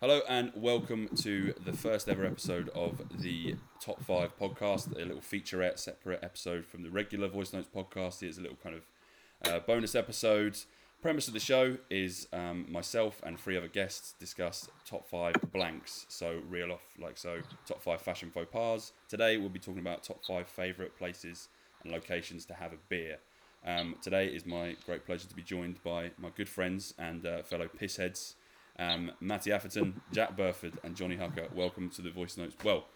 Hello and welcome to the first ever episode of the Top 5 podcast, a little featurette, separate episode from the regular Voice Notes podcast. It's a little kind of uh, bonus episode. Premise of the show is um, myself and three other guests discuss top five blanks. So, reel off like so, top five fashion faux pas. Today, we'll be talking about top five favourite places and locations to have a beer. Um, today is my great pleasure to be joined by my good friends and uh, fellow pissheads, um, Matty Atherton, Jack Burford, and Johnny Hucker. Welcome to the Voice Notes. Well,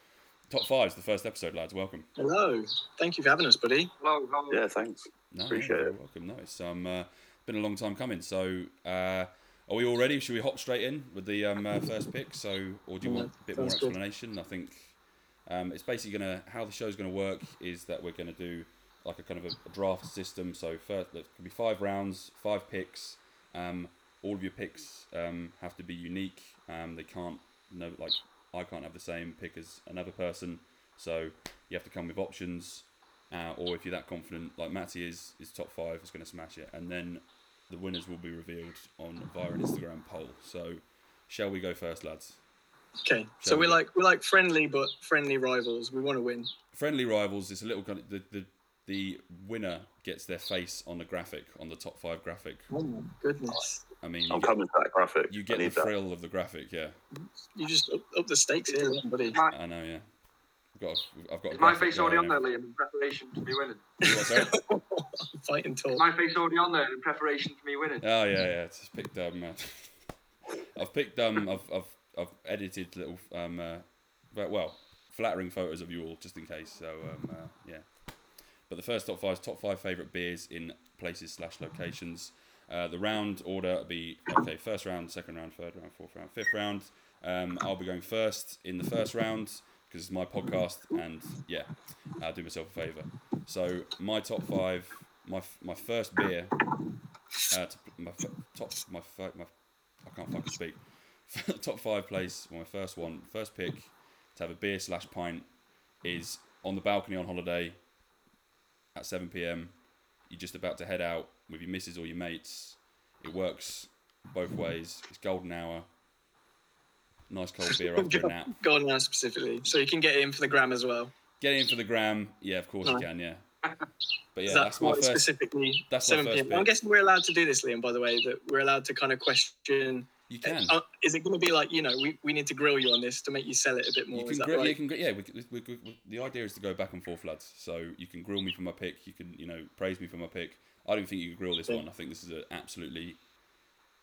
top five's the first episode, lads. Welcome. Hello. Thank you for having us, buddy. Hello, hello. Yeah, thanks. No, Appreciate you're it. Welcome. No, it's um, uh, been a long time coming. So, uh, are we all ready? Should we hop straight in with the um, uh, first pick? So, or do you want a bit more sounds good. explanation? I think um, it's basically gonna how the show's gonna work is that we're gonna do like a kind of a, a draft system. So, first there could be five rounds, five picks. Um, all of your picks um, have to be unique. Um, they can't no like I can't have the same pick as another person. So you have to come with options. Uh, or if you're that confident, like Matty is, is top five, is going to smash it, and then the winners will be revealed on via an Instagram poll. So, shall we go first, lads? Okay. So we're we? like we're like friendly but friendly rivals. We want to win. Friendly rivals is a little kind of the, the the winner gets their face on the graphic on the top five graphic. Oh my goodness. I mean, you I'm get, coming to that graphic. you get the need that. thrill of the graphic. Yeah, You just up, up the stakes here, buddy. I know. Yeah, I've got a, I've got. is my face already on there, Liam, in preparation for me winning? everything. What, sorry? Fighting Is talk. my face already on there in preparation for me winning? Oh yeah, yeah. It's just picked um. Uh, I've picked um. I've I've I've edited little um. Uh, well, well, flattering photos of you all just in case. So um. Uh, yeah. But the first top five is top five favorite beers in places slash locations. Uh, the round order will be okay. First round, second round, third round, fourth round, fifth round. Um, I'll be going first in the first round because it's my podcast, and yeah, I'll do myself a favour. So my top five, my my first beer, uh, to, my f- top my, f- my I can't fucking speak. top five place, well, my first one, first pick to have a beer slash pint is on the balcony on holiday at 7 p.m. You're just about to head out with your missus or your mates. It works both ways. It's golden hour. Nice cold beer after a nap. Golden hour specifically, so you can get in for the gram as well. Get in for the gram. Yeah, of course you can. Yeah. But yeah, that's my first. specifically that's my first. I'm guessing we're allowed to do this, Liam. By the way, that we're allowed to kind of question. You can. Uh, is it going to be like you know we, we need to grill you on this to make you sell it a bit more? You can grill. right? You can. Yeah. We, we, we, we, the idea is to go back and forth, lads. So you can grill me for my pick. You can, you know, praise me for my pick. I don't think you can grill this one. I think this is a absolutely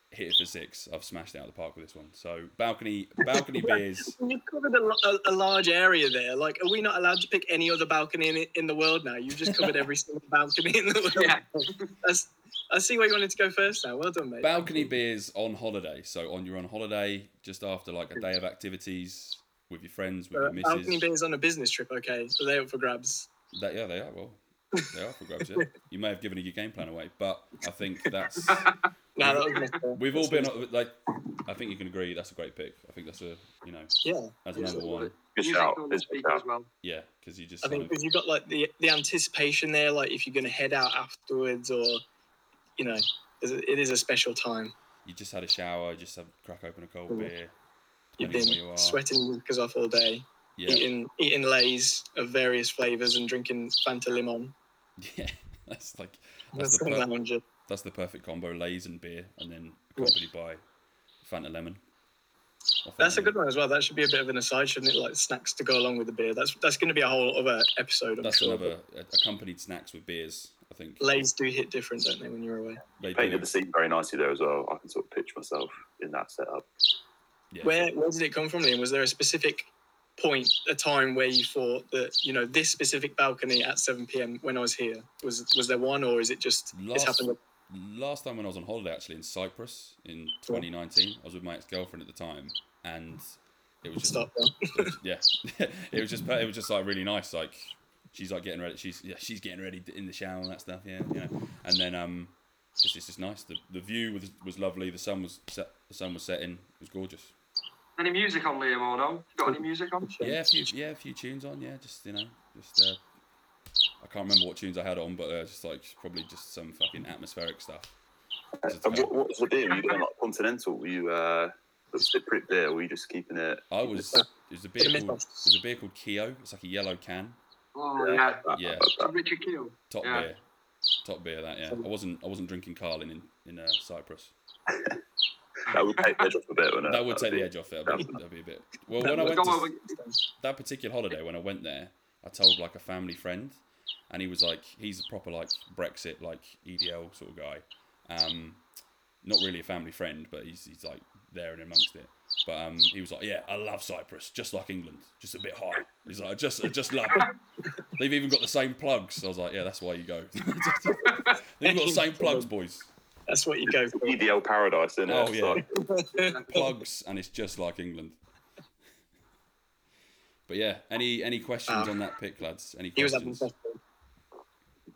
hit it for six. I've smashed it out of the park with this one. So balcony, balcony beers. You've covered a, a, a large area there. Like, are we not allowed to pick any other balcony in, in the world now? You've just covered every single balcony in the world. Yeah. I see where you wanted to go first now. Well done, mate. Balcony beers on holiday. So on you're on holiday just after like a day of activities with your friends, with Uh, your balcony missus. beers on a business trip, okay? So they're up for grabs. That, yeah, they are. Well, they are for grabs. Yeah. You may have given your game plan away, but I think that's No, that was missed. we've all been like. I think you can agree that's a great pick. I think that's a you know Yeah, as a Yeah. number one. Good shout. on the It's a good shout. as well. Yeah, because you just I kind think of, because you've got like the the anticipation there, like if you're going to head out afterwards, or you know, it's a- it is a special time. you just had a shower, just have crack open a cold Mm. beer. You've been where you are. sweating because off all day, Yeah, eating eating lays of various flavors and drinking Fanta limon. yeah. That's like that's That's the the per- lounge. that's the perfect combo: Lay's and beer, and then accompanied by Fanta lemon. That's a good one as well. That should be a bit of an aside, shouldn't it? Like snacks to go along with the beer. That's that's going to be a whole other episode. I'm That's sure. another accompanied snacks with beers. I think Lays do hit different, don't they, when you're away? they do. Painted the scene very nicely there as well. I can sort of pitch myself in that setup. Yeah. Where where did it come from, Liam? Was there a specific point, a time where you thought that you know this specific balcony at 7 p.m. when I was here was was there one, or is it just it's Last, happened? last time when I was on holiday, actually in Cyprus in 2019, I was with my ex girlfriend at the time, and it was just Stop it was- yeah, it was just it was just like really nice. Like she's like getting ready. She's yeah, she's getting ready in the shower and that stuff. Yeah, you know. And then um, just it's just nice. The the view was was lovely. The sun was set. The sun was setting. It was gorgeous. Any music on, Liam, or no? Got any music on? Yeah, a few yeah a few tunes on. Yeah, just you know just. Uh, I can't remember what tunes I had on, but uh, just like probably just some fucking atmospheric stuff. Just And what, what was the beer? Were you doing like continental? Were you uh, Was it pretty beer? Or were you just keeping it? I was. It was a beer called. It was a beer called Keo. It's like a yellow can. Oh yeah. that- Yeah. that- that- Richard Keel. Top Yeah. beer. Top beer. That yeah. I wasn't. I wasn't drinking Carling in in uh, Cyprus. That would take the edge off a bit, wouldn't it? That would take be- the edge off it. That'd be, that'd be a bit. Well, when I went to that particular holiday, when I went there, I told like a family friend, and he was like, he's a proper like Brexit like EDL sort of guy. Um, not really a family friend, but he's he's like there and amongst it. But um, he was like, yeah, I love Cyprus, just like England, just a bit high. He's like, I just I just love it. They've even got the same plugs. I was like, yeah, that's why you go. They've got the same plugs, boys. That's what you go for. EDL paradise, isn't it? Oh yeah. like- plugs, and it's just like England. But yeah, any any questions Ah. on that pick, lads? Any He was having questions?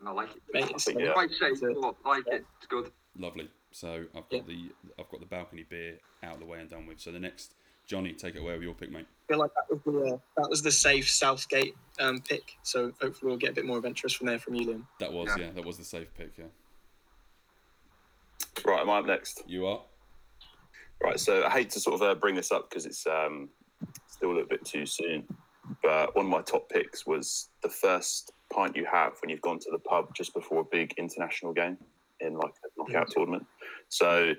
I like it. Mate, it's, think, yeah. Quite safe, I like it. It's good. Lovely. So I've got Yeah. the I've got the balcony beer out of the way and done with. So the next, Johnny, take it away with your pick, mate. I feel like that was the uh, that was the safe Southgate um, pick. So hopefully we'll get a bit more adventurous from there from you, Liam. That was Yeah. yeah, that was the safe pick. Yeah, Right, am I up next? you are. Right, so I hate to sort of uh, bring this up because it's um, still a little bit too soon, but one of my top picks was the first pint you have when you've gone to the pub just before a big international game in like a knockout tournament. So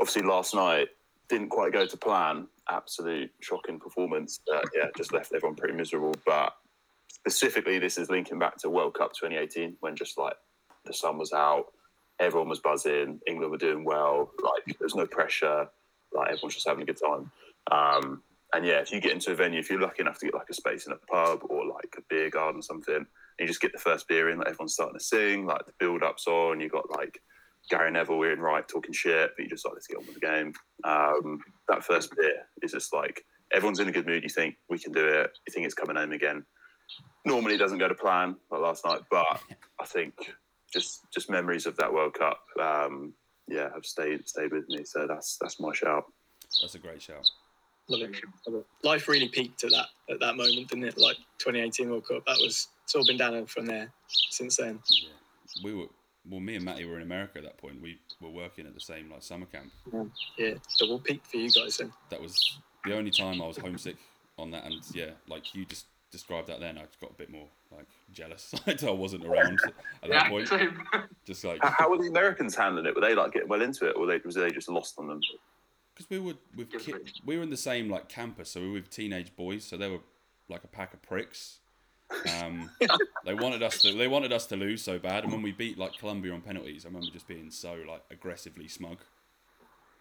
obviously last night didn't quite go to plan. Absolute shocking performance. Uh, yeah, just left everyone pretty miserable. But specifically, this is linking back to World Cup 2018 when just like the sun was out, everyone was buzzing, England were doing well, like there's no pressure, like everyone's just having a good time. Um, and yeah, if you get into a venue, if you're lucky enough to get like a space in a pub or like a beer garden or something, and you just get the first beer in, like everyone's starting to sing, like the build up's on, you got like Gary Neville in right talking shit, but you just like let's get on with the game. Um, that first beer is just like everyone's in a good mood. You think we can do it. You think it's coming home again. Normally it doesn't go to plan like last night, but I think just just memories of that World Cup, um, yeah, have stayed stayed with me. So that's that's my shout. That's a great shout. Love it. Love it. Life really peaked at that at that moment, didn't it? Like 2018 World Cup. That was it's all been downhill from there since then. Yeah, we were. Well, me and Matty were in America at that point. We were working at the same like summer camp. Yeah, double peak for you guys then. That was the only time I was homesick on that, and yeah, like you just described that. Then I just got a bit more like jealous. Like I wasn't around at that Yeah, point. same. Just like How, how were the Americans handling it? Were they like getting well into it, or were they was they just lost on them? because we were with ki- we were in the same like campus, so we were with teenage boys, so they were like a pack of pricks. Um, they wanted us to they wanted us to lose so bad, and when we beat like Colombia on penalties, I remember just being so like aggressively smug.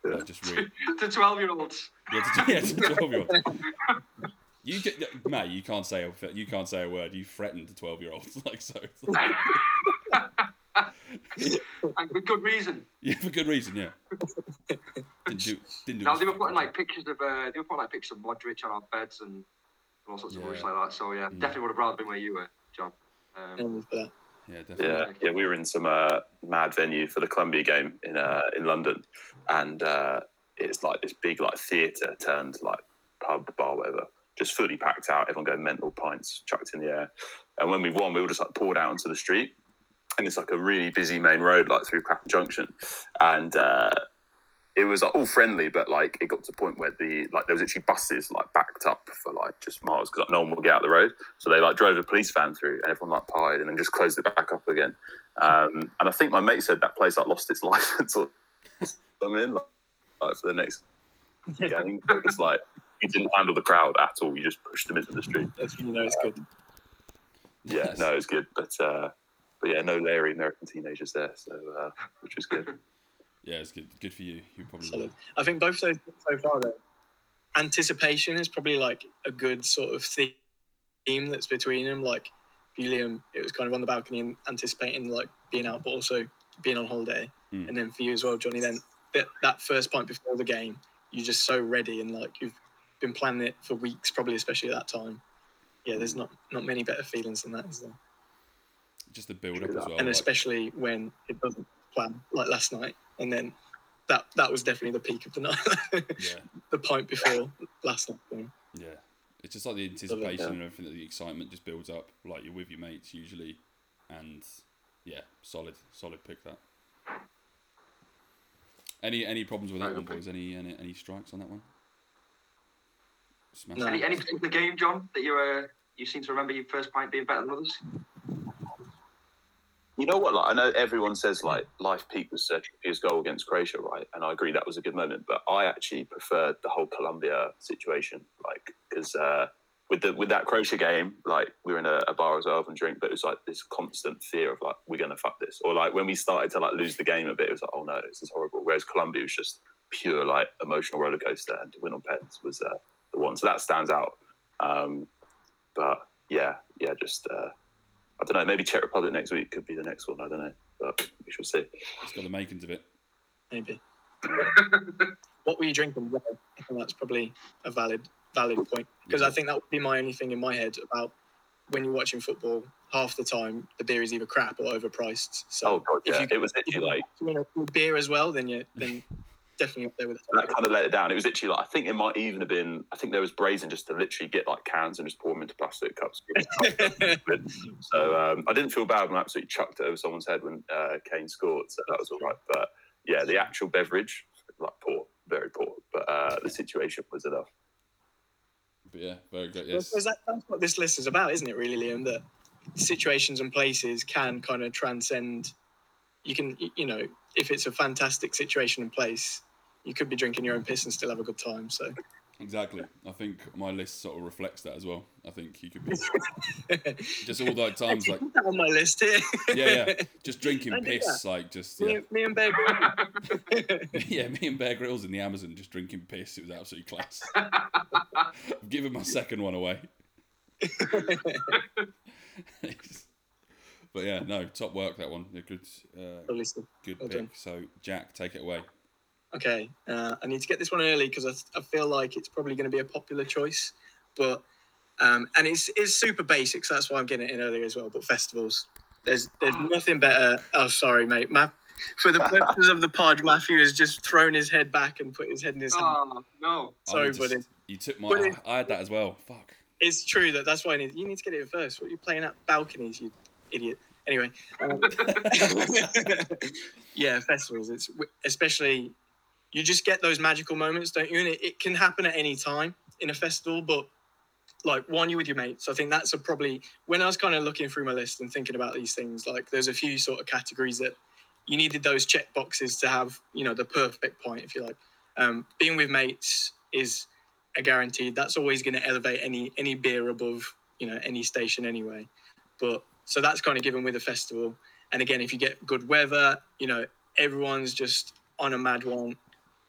Like just really, to 12 year olds. yeah, to, yeah, to twelve year olds. You get, Matt, you can't say a, you can't say a word. You threatened the twelve year olds like so. It's like- and with good reason. yeah, for good reason. Yeah. Didn't do didn't do. Now they were putting like pictures of uh, they were putting like pictures of Modric on our beds and all sorts of Yeah. rubbish like that. So yeah, Mm. definitely would have rather been where you were, John. Um, And. Yeah, definitely. Yeah, yeah, we were in some uh, mad venue for the Colombia game in uh, in London, and uh, it's like this big like theatre turned like pub bar whatever, just fully packed out. Everyone going mental, pints chucked in the air, and when we won, we all just like poured out onto the street, and it's like a really busy main road like through Clapham Junction, and. Uh, it was like, all friendly, but like it got to the point where the like there was actually buses like backed up for like just miles because like, no one would get out the road. So they like drove a police van through, and everyone like pied, and then just closed it back up again. Um, and I think my mate said that place like lost its license or something like, like for the next game. It's like you didn't handle the crowd at all. You just pushed them into the street. That's you know it's good. Yeah, Yes. no, it's good, but uh, but yeah, no Larry American teenagers there, so uh, which was good. Yeah, it's good. Good for you. You probably Solid. I think both those so far though, anticipation is probably like a good sort of theme that's between them. Like for Liam, it was kind of on the balcony and anticipating like being out, but also being on holiday. Mm. And then for you as well, Johnny, then that, that first point before the game, you're just so ready and like you've been planning it for weeks, probably especially at that time. Yeah, there's not not many better feelings than that, is there? just the build up as well. and like- especially when it doesn't plan like last night, and then that that was definitely the peak of the night. yeah, the point before last night. yeah. It's just like the anticipation and everything that the excitement just builds up. Like you're with your mates usually, and yeah, solid, solid pick that. Any any problems with that one, boys? Any, any any strikes on that one? Smash No. it. Any, any particular game, John, that you uh, you seem to remember your first pint being better than others? You know what? Like, I know everyone says like life peak was Kieran Trippier's goal against Croatia, right? And I agree that was a good moment. But I actually preferred the whole Colombia situation, like because uh, with the with that Croatia game, like we were in a, a bar as well and drink, but it was like this constant fear of like we're gonna fuck this, or like when we started to like lose the game a bit, it was like oh no, this is horrible. Whereas Colombia was just pure like emotional roller coaster, and to win on pens was uh, the one. So that stands out. Um, but yeah, yeah, just. Uh, I don't know. Maybe Czech Republic next week could be the next one. I don't know, but we shall see. It's got the makings of it. maybe. what were you drinking? Well, I think that's probably a valid valid point because I think that would be my only thing in my head about when you're watching football. Half the time, the beer is either crap or overpriced. So Oh god, if yeah. you- It was if literally you like win a beer as well, then you then definitely up there with that kind of let it down. It was literally like I think it might even have been. I think there was brazen just to literally get like cans and just pour them into plastic cups. so um, I didn't feel bad when I absolutely chucked it over someone's head when uh, Kane scored. So that was all right. But yeah, the actual beverage, like poor, very poor. But uh, the situation was enough. But yeah, very good. Yes. because that, that's what this list is about, isn't it? Really, Liam. That situations and places can kind of transcend. You can, you know, if it's a fantastic situation and place, you could be drinking your own piss and still have a good time. So, Exactly. I think my list sort of reflects that as well. I think you could be just all the times like that on my list here. yeah, yeah, just drinking piss, like just me, yeah, me and Bear. yeah. Me and Bear Grylls in the Amazon just drinking piss. It was absolutely class. I've given my second one away. But yeah, no, top work that one. A good, uh, good Well pick. done. So Jack, take it away. Okay, uh, I need to get this one early because I, I feel like it's probably going to be a popular choice, but um, and it's it's super basic, so that's why I'm getting it in earlier as well. But festivals, there's there's nothing better. Oh, sorry, mate. Ma- for the purposes of the pod, Matthew has just thrown his head back and put his head in his hand. Oh no! Sorry, just- buddy. You took my. But it- I had that as well. Fuck. It's true that that's why I need, you need to get it first. What are you playing at balconies, you idiot? Anyway, um, yeah, festivals. It's especially you just get those magical moments, don't you? And it, it can happen at any time in a festival, but like one, you with your mates. I think that's a probably when I was kind of looking through my list and thinking about these things. Like, there's a few sort of categories that you needed those check boxes to have, you know, the perfect point, if you like. Um, being with mates is a guaranteed. That's always going to elevate any any beer above, you know, any station anyway. But so that's kind of given with a festival. And again, if you get good weather, you know, everyone's just on a mad one.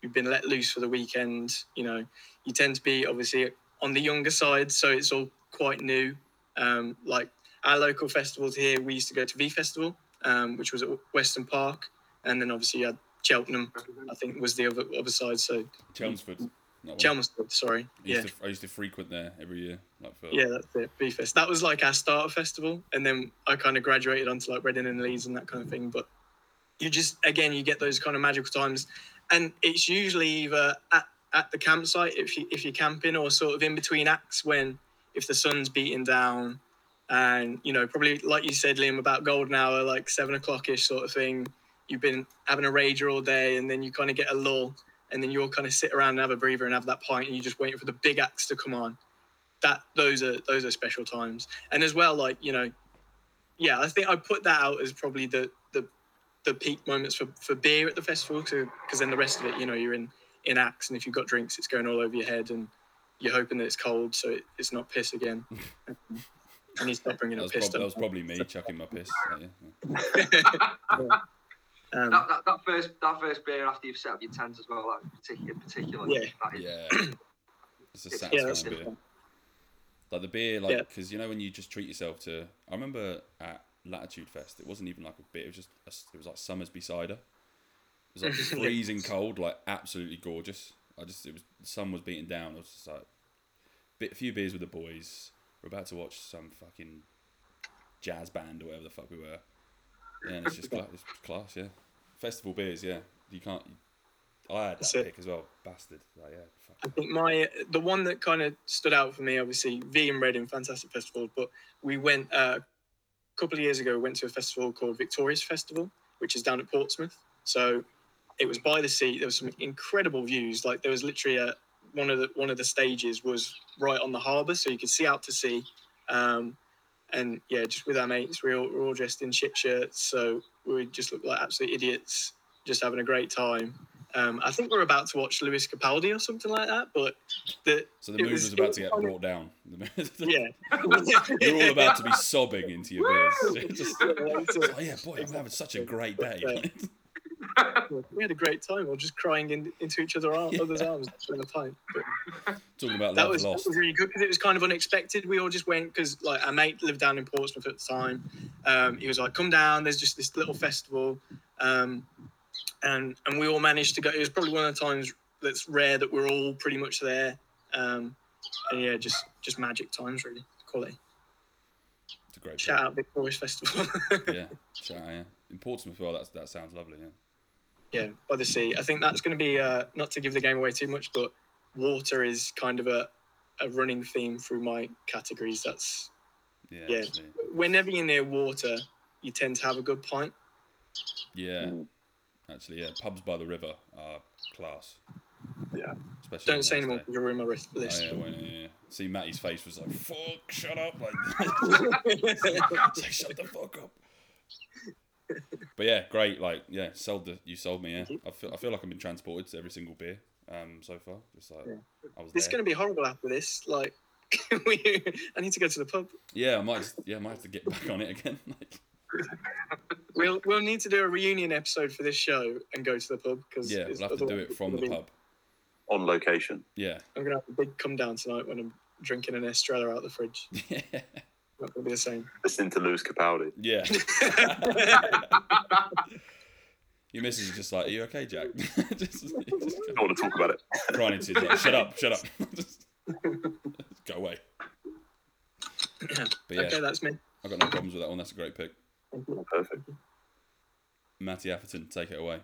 You've been let loose for the weekend. You know, you tend to be obviously on the younger side, so it's all quite new. Um, like our local festivals here, we used to go to V Festival, um, which was at Weston Park, and then obviously you had Cheltenham. I think was the other other side. So Chelmsford. Chelmsford, sorry, I yeah. used, to, I used to frequent there every year. Like for, Yeah, that's it. V Fest. That was like our starter festival, and then I kind of graduated onto like Reading and Leeds and that kind of thing. But you just again, you get those kind of magical times, and it's usually either at, at the campsite if you if you're camping, or sort of in between acts when if the sun's beating down, and you know probably like you said, Liam, about golden hour, like seven o'clock ish sort of thing. You've been having a rager all day, and then you kind of get a lull, and then you'll kind of sit around and have a breather and have that pint, and you're just waiting for the big acts to come on that those are those are special times and as well like you know yeah i think i put that out as probably the the the peak moments for for beer at the festival because then the rest of it you know you're in in acts and if you've got drinks it's going all over your head and you're hoping that it's cold so it, it's not piss again and you stop bringing That up was, piss prob- that was probably me chucking my piss. like, yeah. you? um, That, that, that first that first beer after you've set up your tent as well, like, particular particular. Yeah. That is, Yeah. It's a yeah satisfying that's beer. it. Like the beer, like Yeah. because you know when you just treat yourself to. I remember at Latitude Fest, it wasn't even like a beer. It was just a s it was like Somersby cider. It was like freezing cold, like absolutely gorgeous. I just it was the sun was beating down. I was just like, bit a few beers with the boys. We're about to watch some fucking jazz band or whatever the fuck we were. Yeah, and it's just cla- it's class, yeah. Festival beers, yeah. You can't. I had that pick as well, bastard. Like, yeah, fuck. I think my the one that kind of stood out for me, obviously, V and Reading, fantastic festivals. But we went uh, a couple of years ago. We went to a festival called Victorious Festival, which is down at Portsmouth. So it was by the sea. There was some incredible views. Like there was literally a one of the one of the stages was right on the harbour, so you could see out to sea. Um, and yeah, just with our mates, we all, we we're all dressed in shit shirts, so we just looked like absolute idiots, just having a great time. Um, I think we're about to watch Lewis Capaldi or something like that, but the So the mood was- was, about to get of- brought down. yeah, You're all about to be sobbing into your beers. Just, Yeah, it's a- oh yeah, boy, I'm having such a great day. we had a great time. We were just crying in, into each other arm, Yeah. other's arms during the pint. But Talking about that was, that was really good because it was kind of unexpected. We all just went because like our mate lived down in Portsmouth at the time. Um, he was like, "Come down. There's just this little festival," um, and and we all managed to go. It was probably one of the times that's rare that we're all pretty much there. Um, and yeah, just just magic times really. Quality. It's a great. Shout out Big Boys Festival. Yeah, shout out, yeah. In Portsmouth, well. That's that sounds lovely. Yeah. Yeah, by the sea. I think that's going to be uh, not to give the game away too much, but water is kind of a, a running theme through my categories. That's Yeah. Yeah. Actually. whenever you're near water, you tend to have a good pint. Yeah. Mm. Actually, yeah. Pubs by the river are class. Yeah. Especially Don't say a nice anymore You're in my ris- Oh, list. yeah, well, yeah, yeah. See, Matty's face was like, "Fuck, shut up!" Like, like, shut the fuck up. But yeah, great. Like, yeah, sold the you sold me. Yeah, I feel I feel like I've been transported to every single beer um so far. Just like Yeah. I was This is there. going to be horrible after this. Like, we, I need to go to the pub. Yeah, I might. Just, yeah, I might have to get back on it again. Like, We'll we'll need to do a reunion episode for this show and go to the pub because yeah, we'll have to do it from the pub. On location. Yeah, I'm gonna have a big come down tonight when I'm drinking an Estrella out the fridge. yeah, Not gonna be the same. Listening to Lewis Capaldi. yeah. Your missus is just like, "Are you okay, Jack?" just, just Don't want to talk about it. crying into you, like, shut up, shut up. just, go away. But yeah, Okay, that's me. I've got no problems with that one. That's a great pick. Thank you. Perfect. Matty Atherton, take it away.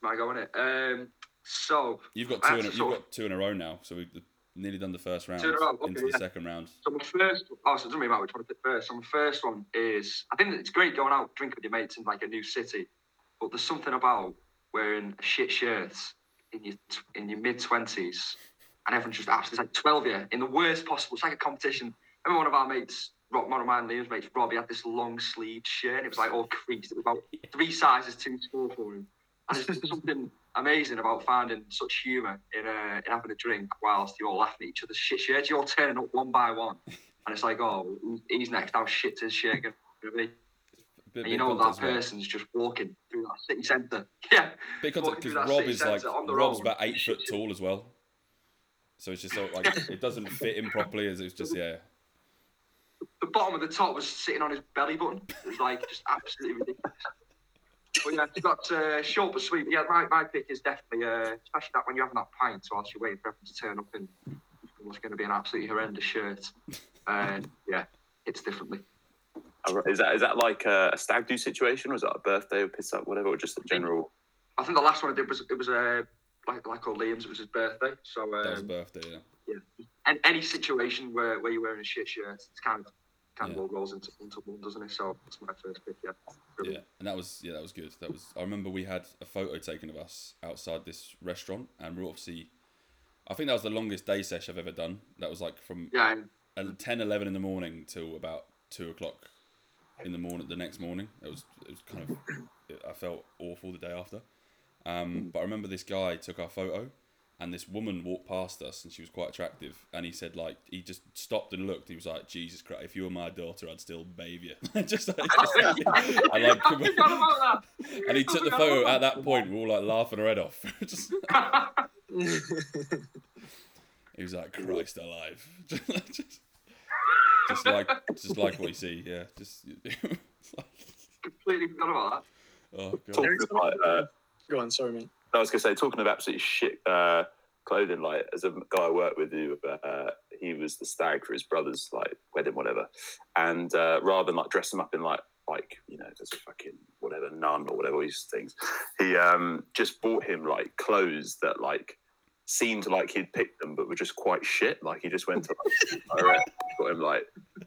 My go going it. Um, so, You've got two. In a, you've got two in a row now, so we've nearly done the first round Two in a row, okay, into the yeah. second round. so my first. Oh, so it doesn't really matter which one I pick first. So my first one is. I think it's great going out drinking with your mates in like a new city, but there's something about wearing a shit shirt in your in your mid twenties, and everyone's just absolutely like twelve year in the worst possible. It's like a competition. Remember one of our mates, Rob, one of mine, Liam's mates, Rob. He had this long sleeved shirt. And it was like all creased. It was about three sizes too small for him. And there's just something amazing about finding such humour in, uh, in having a drink whilst you're all laughing at each other's shit shirts. You're all turning up one by one. And it's like, oh, he's next. How shit his shirt going to be? Bit, And you know that person's just walking through that city centre. Yeah. Bit walking context through because Rob is like Rob's road. about eight foot tall as well, so it's just sort of like it doesn't fit him properly. As it's just yeah, The bottom of the top was sitting on his belly button. It was like just absolutely ridiculous. But yeah, you got uh, short but sweet. Yeah, my, my pick is definitely, uh, especially that when you're having that pint whilst you're waiting for everyone to turn up in what's going to be an absolutely horrendous shirt. Uh, yeah, it's differently. Is that is that like a, a stag do situation, or is that a birthday or piss up, whatever, or just a general? I think the last one I did was it was uh, like like old Liam's. It was his birthday. So that was his um, birthday. Yeah, and any situation where, where you're wearing a shit shirt, it's kind of kind Yeah. of rolls into into one, doesn't it? So that's my first pick. Yeah. yeah, and that was yeah, that was good. That was I remember we had a photo taken of us outside this restaurant, and we were obviously. I think that was the longest day sesh I've ever done. That was like from Yeah. And uh, 10, 11 in the morning till about two o'clock in the morning. The next morning, it was it was kind of I felt awful the day after. Um, but I remember this guy took our photo, and this woman walked past us, and she was quite attractive. And he said like he just stopped and looked. He was like, "Jesus Christ, if you were my daughter, I'd still bathe you." just, like, I like, I forgot and he took the photo at that point. We were all like laughing our head off. just, he was like, "Christ alive." just, just like just like what you see, yeah. Just like, Completely forgot about that. oh god. Talking of, uh, Go on, sorry, mate. I was gonna say, talking of absolutely shit uh, clothing, like as a guy I worked with who uh, he was the stag for his brother's like wedding, whatever, and uh, rather than like dress him up in like like you know as a fucking whatever nun or whatever these things, he um, just bought him like clothes that like seemed like he'd picked them but were just quite shit. Like he just went to like, got him like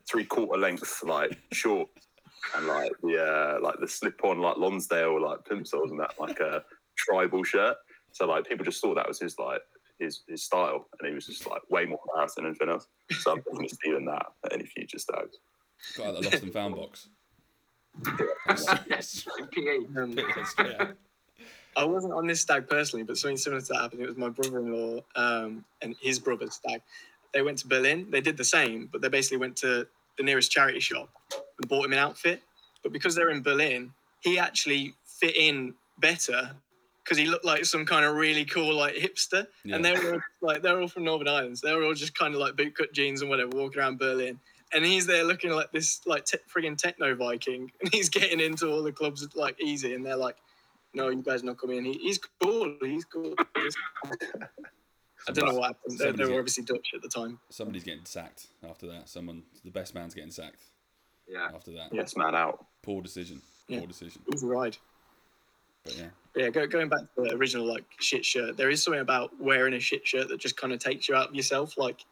three quarter length like shorts and like the uh, like the slip on like Lonsdale like plimsolls and that like uh, tribal shirt. So like people just thought that was his like his his style, and he was just like way more embarrassing than anything else. So I'm definitely stealing that at any future stags. Got out the lost and found box. yes, PA. Um, I wasn't on this stag personally, but something similar to that happened. It was my brother-in-law um, and his brother's stag. They went to Berlin. They did the same, but they basically went to the nearest charity shop and bought him an outfit. But because they're in Berlin, he actually fit in better because he looked like some kind of really cool like hipster. Yeah. And they were all, like they're all from Northern Ireland. They were all just kind of like bootcut jeans and whatever, walking around Berlin. And he's there looking like this like te- friggin' techno Viking, and he's getting into all the clubs like easy. And they're like, "No, you guys not coming in." He, he's cool. He's cool. He's- I don't know what happened. They, they were obviously Dutch at the time. Somebody's getting sacked after that. Someone, the best man's getting sacked Yeah. after that. Yeah. Yes, man out. Poor decision. Yeah. Poor decision. It was a ride. But yeah, But yeah, go, going back to the original like shit shirt, there is something about wearing a shit shirt that just kind of takes you out of yourself. Like,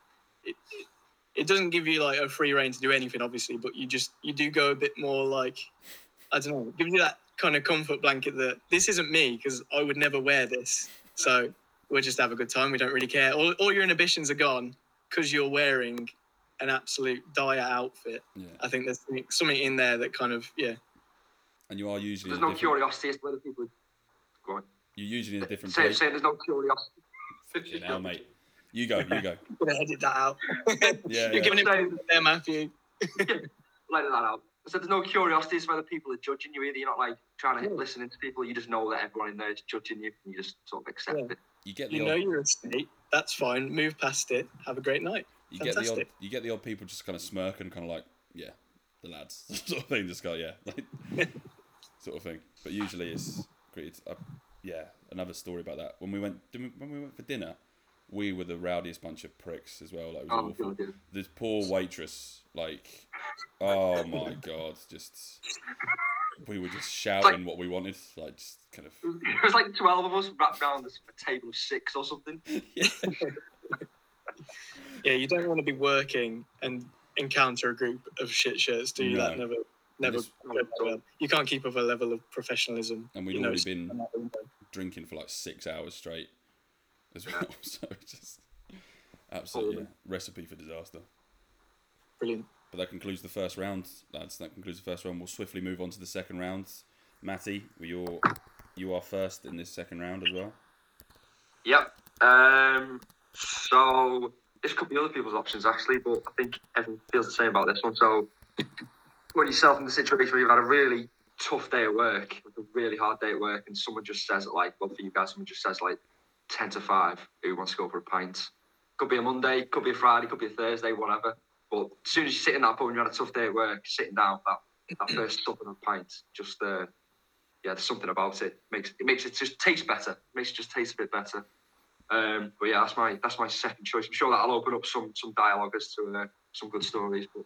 it, it, it doesn't give you like a free reign to do anything, obviously, but you just you do go a bit more like, I don't know, it gives you that kind of comfort blanket that this isn't me because I would never wear this. So we'll just have a good time. We don't really care. All, all your inhibitions are gone because you're wearing an absolute dire outfit. yeah. I think there's something, something in there that kind of yeah. And you are usually There's no different, curiosity as to whether people. Go on. you're usually in a different Say, place. say there's no curiosity. You know, mate. You go. You go. I'm gonna edit that out. Yeah, You're yeah. giving him there, Matthew. Let that out. I said there's no curiosity as to whether people are judging you either. You're not like trying to Yeah. listen to people. You just know that everyone in there is judging you, and you just sort of accept Yeah. it. You get the You odd, know you're a state. That's fine. Move past it. Have a great night. you get the odd, fantastic. you get the odd people just kind of smirk and kind of like, yeah, the lads sort of thing. Just go, yeah, like, sort of thing. But usually it's great. It's, uh, yeah, another story about that. When we went when we went for dinner, we were the rowdiest bunch of pricks as well. Like it was Oh, awful. God, yeah. This poor waitress, like, oh my god, just we were just shouting what we wanted, like just kind of. It was like 12 of us wrapped around this- a table of six or something. Yeah. Yeah, you don't want to be working and encounter a group of shit shirts, do you? No. That never, never. This- goes. You can't keep up a level of professionalism. And we'd you know, been on that window. Drinking for like six hours straight as well. so it's just absolutely yeah, recipe for disaster. Brilliant. But that concludes the first round, lads. That concludes the first round. We'll swiftly move on to the second round. Matty, you're you are first in this second round as well. Yep. Um, so this could be other people's options actually, but I think everyone feels the same about this one. So put yourself in the situation where you've had a really tough day at work, like a really hard day at work, and someone just says like, well, for you guys, someone just says like ten to five, who wants to go for a pint? Could be a Monday, could be a Friday, could be a Thursday, whatever. But as soon as you sit in that pub and you had a tough day at work, sitting down that that first sup of a pint, just uh, yeah, there's something about it. Makes it makes it just taste better. Makes it just taste a bit better. Um, but yeah, that's my that's my second choice. I'm sure that'll open up some some dialogue as to uh, some good stories. But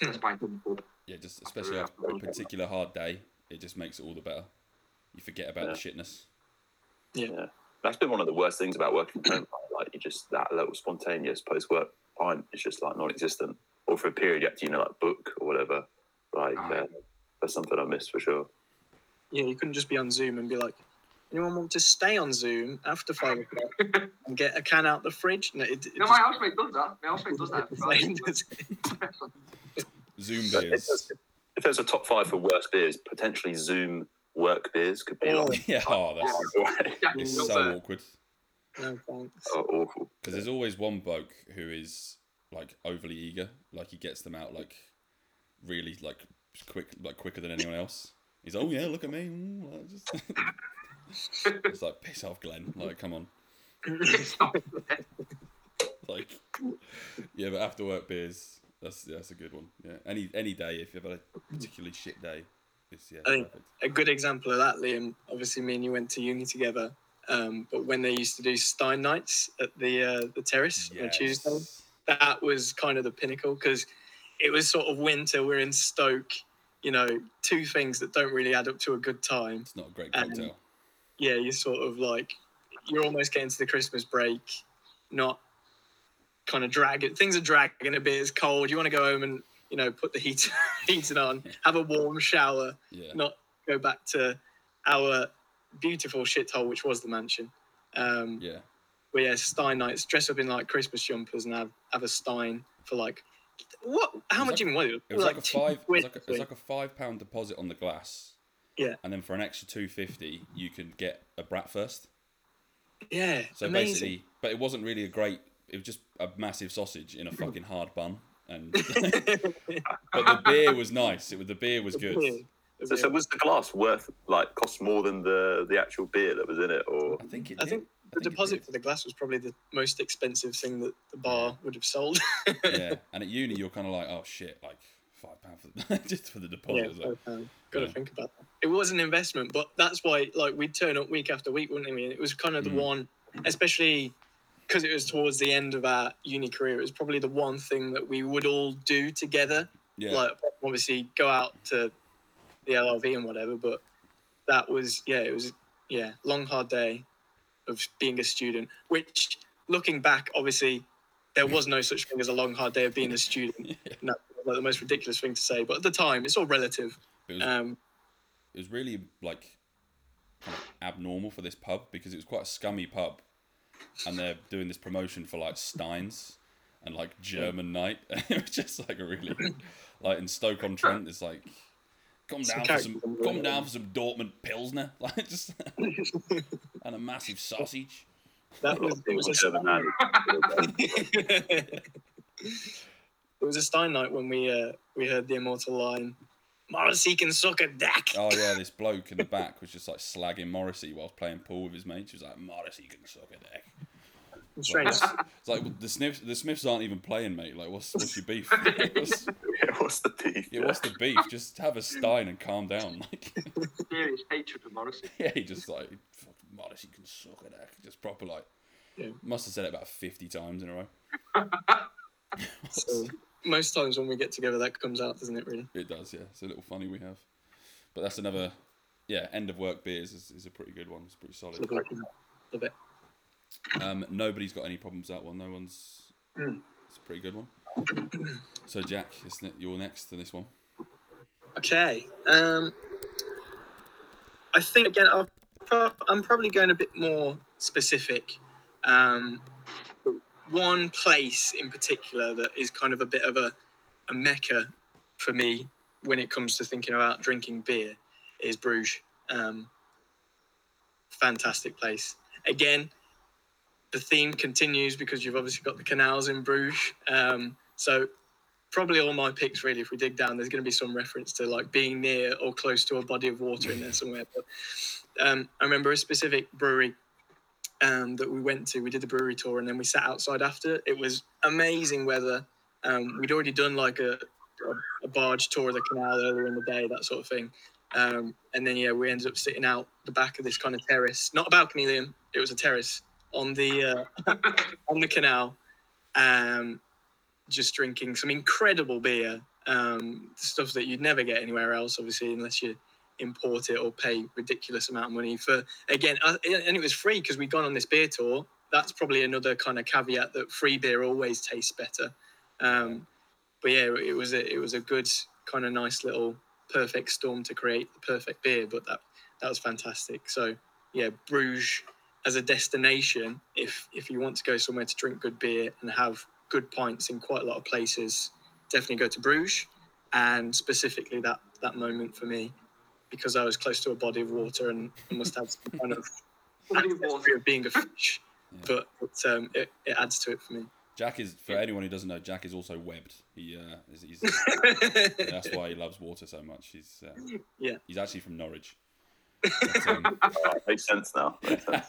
that's my thing. Yeah, just especially Yeah. after a particular hard day, it just makes it all the better. You forget about the shitness. Yeah, that's been one of the worst things about working from home. Like you just that little spontaneous post-work pint is just like non-existent, or for a period you have to you know like book or whatever. Like uh, that's something I miss for sure. Yeah, you couldn't just be on Zoom and be like, anyone want to stay on Zoom after five o'clock and get a can out the fridge? No, it, it no, my housemate does that. My housemate does that. just- Zoom But if beers. there's, if there's a top five for worst beers, potentially Zoom work beers could be Oh, like yeah, oh, that's Yeah, it's so fair. awkward no thanks. oh, awful. because there's always one bloke who is like overly eager, like he gets them out like really like quick, like quicker than anyone else. He's oh yeah, look at me. Mm, Like, just- it's like piss off, Glenn. Like come on, like yeah, but after work beers, that's that's a good one. Yeah, any any day if you've had a particularly shit day, it's yeah. I think- perfect. a good example of that, Liam. Obviously, me and you went to uni together. Um, but when they used to do Stein nights at the uh, the terrace on Tuesday, that was kind of the pinnacle because it was sort of winter. We're in Stoke, you know, two things that don't really add up to a good time. It's not a great Um, cocktail. Yeah, you're sort of like you're almost getting to the Christmas break, not kind of dragging. Things are dragging a bit. It's cold. You want to go home and you know put the heat heating on, have a warm shower, Yeah. not go back to our beautiful shithole which was the mansion. Um, Yeah. But yeah, Stein nights, dress up in like Christmas jumpers and have, have a Stein for like what? How much like- even was it? It was like, a five. It was like a, it was like a five pound deposit on the glass. Yeah. And then for an extra two fifty, you could get a bratwurst. yeah, So amazing. basically, but it wasn't really a great. It was just a massive sausage in a fucking hard bun, and but the beer was nice. It was the beer was good. So, so was the glass worth like cost more than the the actual beer that was in it, or I think it. I did. think I the think deposit for the glass was probably the most expensive thing that the bar would have sold. yeah, and at uni you're kind of like, oh shit, like five pound for just for the deposit. yeah, It was like, gotta Yeah. think about that. It was an investment, but that's why like we'd turn up week after week, wouldn't we? And it was kind of the Mm. one, especially because it was towards the end of our uni career. It was probably the one thing that we would all do together. yeah, Like obviously go out to the LRV and whatever, but that was yeah, it was yeah, long hard day of being a student. Which looking back, obviously there was no such thing as a long hard day of being a student. Yeah. That's like the most ridiculous thing to say, but at the time, it's all relative. It was Um, it was really like kind of abnormal for this pub because it was quite a scummy pub, and they're doing this promotion for like Steins and like German night. it was just like a really like in Stoke on Trent. It's like come Some down for some come down for some Dortmund Pilsner, like just and a massive sausage. that was it was a German Stein, man. it was a Stein night when we uh, we heard the immortal line, "Morrissey can suck a dick." Oh yeah, this bloke in the back was just like slagging Morrissey whilst playing pool with his mates. He was like, Morrissey can suck a dick. Strange. It's like well, the Smiths. The Smiths aren't even playing, mate. Like, what's what's your beef? What's, Yeah, what's the beef? yeah, what's the beef? Just have a stein and calm down. Like, Serious hatred for Morrissey. yeah, he just like "Fuck, Morrissey can suck a dick. Just proper like. Yeah. Must have said it about fifty times in a row. So, most times when we get together, that comes out, doesn't it? Really. It does, yeah. It's a little funny we have, but that's another. Yeah, end of work beers is, is a pretty good one. It's pretty solid. Love it. Um, nobody's got any problems that one. No one's. Mm. It's a pretty good one. So Jack, it's ne- you're next to this one. Okay. Um, I think again, I'll pro- I'm probably going a bit more specific. Um, one place in particular that is kind of a bit of a, a mecca for me when it comes to thinking about drinking beer is Bruges. Um, fantastic place. Again, the theme continues because you've obviously got the canals in Bruges. Um, so probably all my picks really if we dig down there's going to be some reference to like being near or close to a body of water in there somewhere but um, i remember a specific brewery um, that we went to we did the brewery tour and then we sat outside after. It was amazing weather. Um, we'd already done like a, a, barge tour of the canal earlier in the day that sort of thing. Um, and then yeah we ended up sitting out the back of this kind of terrace not a balcony liam it was a terrace on the uh, on the canal um, just drinking some incredible beer, um, stuff that you'd never get anywhere else, obviously, unless you import it or pay ridiculous amount of money for. Again, uh, and it was free because we'd gone on this beer tour. That's probably another kind of caveat that free beer always tastes better. Um, but yeah, it was a it was a good kind of nice little perfect storm to create the perfect beer. But that that was fantastic. So yeah, Bruges as a destination, if if you want to go somewhere to drink good beer and have good pints in quite a lot of places, definitely go to Bruges. And specifically that that moment for me, because I was close to a body of water and I must have some kind of Body of ancestry water. of being a fish. Yeah. But, but um, it, it adds to it for me. Jack is for anyone who doesn't know. Jack is also webbed. He uh, is, he's, that's why he loves water so much. He's uh, Yeah. He's actually from Norwich. But, um, Alright, makes sense now. Makes sense.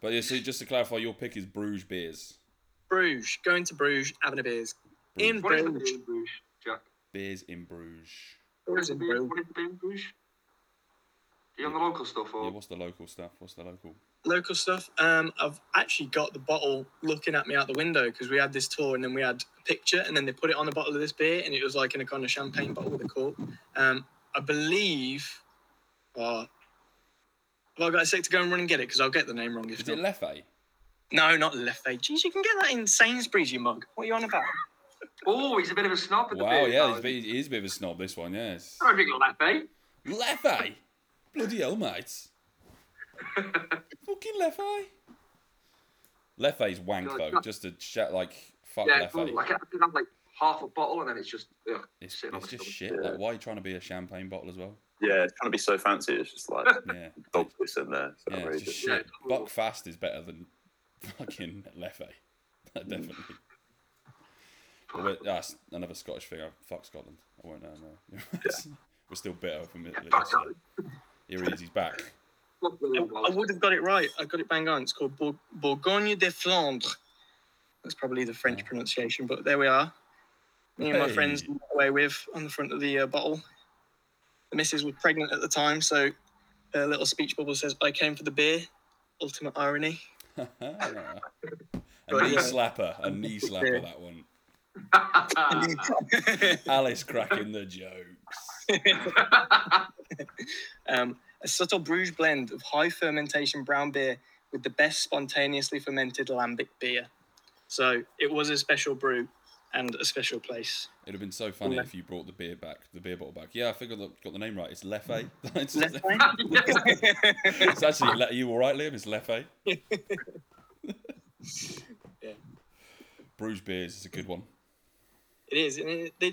but yeah, so just to clarify, your pick is Bruges beers. Bruges, going to Bruges, having a beers. In What is the Bruges. beer in Bruges, Jack? Beers in Bruges. What is Bruges the in beer, Bruges. the in Bruges? Are you on the local stuff or? Yeah, what's the local stuff? What's the local? local stuff. Um, I've actually got the bottle looking at me out the window because we had this tour and then we had a picture and then they put it on the bottle of this beer and it was like in a kind of champagne bottle with a cork. Um, I believe. Uh, have I got a sec to go and run and get it? Because I'll get the name wrong if Is it not. Leffe? no, not Leffe. Jeez, you can get that in Sainsbury's, you mug. What are you on about? Oh, he's a bit of a snob at the Wow, yeah, he's, garden. he a bit of a snob. This one, yes. I don't drink Leffe. Leffe, Bloody hell, mate. Fucking Leffe. Eh? Leffe's wank God, though. that- Just to chat like fuck yeah, Leffe. like I could have like half a bottle and then it's just ugh, it's sitting it's just shit. Yeah. Like why are you trying to be a champagne bottle as well? Yeah, it's trying to be so fancy. It's just like Yeah. dog piss in there. It's Yeah, it's just shit. it's horrible. Buckfast is better than fucking Leffe. Definitely. That's another Scottish thing. I fuck Scotland. I won't. Um, uh, we're still bitter from it. Back on. Here he is. He's back. I would have got it right. I got it bang on. It's called Bour- Bourgogne de Flandre. That's probably the French Oh. pronunciation, but there we are. Me and my friends away with on the front of the uh, bottle. The missus was pregnant at the time, so a little speech bubble says, "I came for the beer." Ultimate irony. a knee yeah. slapper. A knee slapper. That one. Alice cracking the jokes. um, a subtle Bruges blend of high fermentation brown beer with the best spontaneously fermented lambic beer. So it was a special brew and a special place. It'd have been so funny Yeah. if you brought the beer back, the beer bottle back. Yeah, I think I got the name right. It's Leffe. it's, Left it's actually Le- you all right, Liam? It's Leffe. Yeah. Bruges beers is a good one. It is, and it, they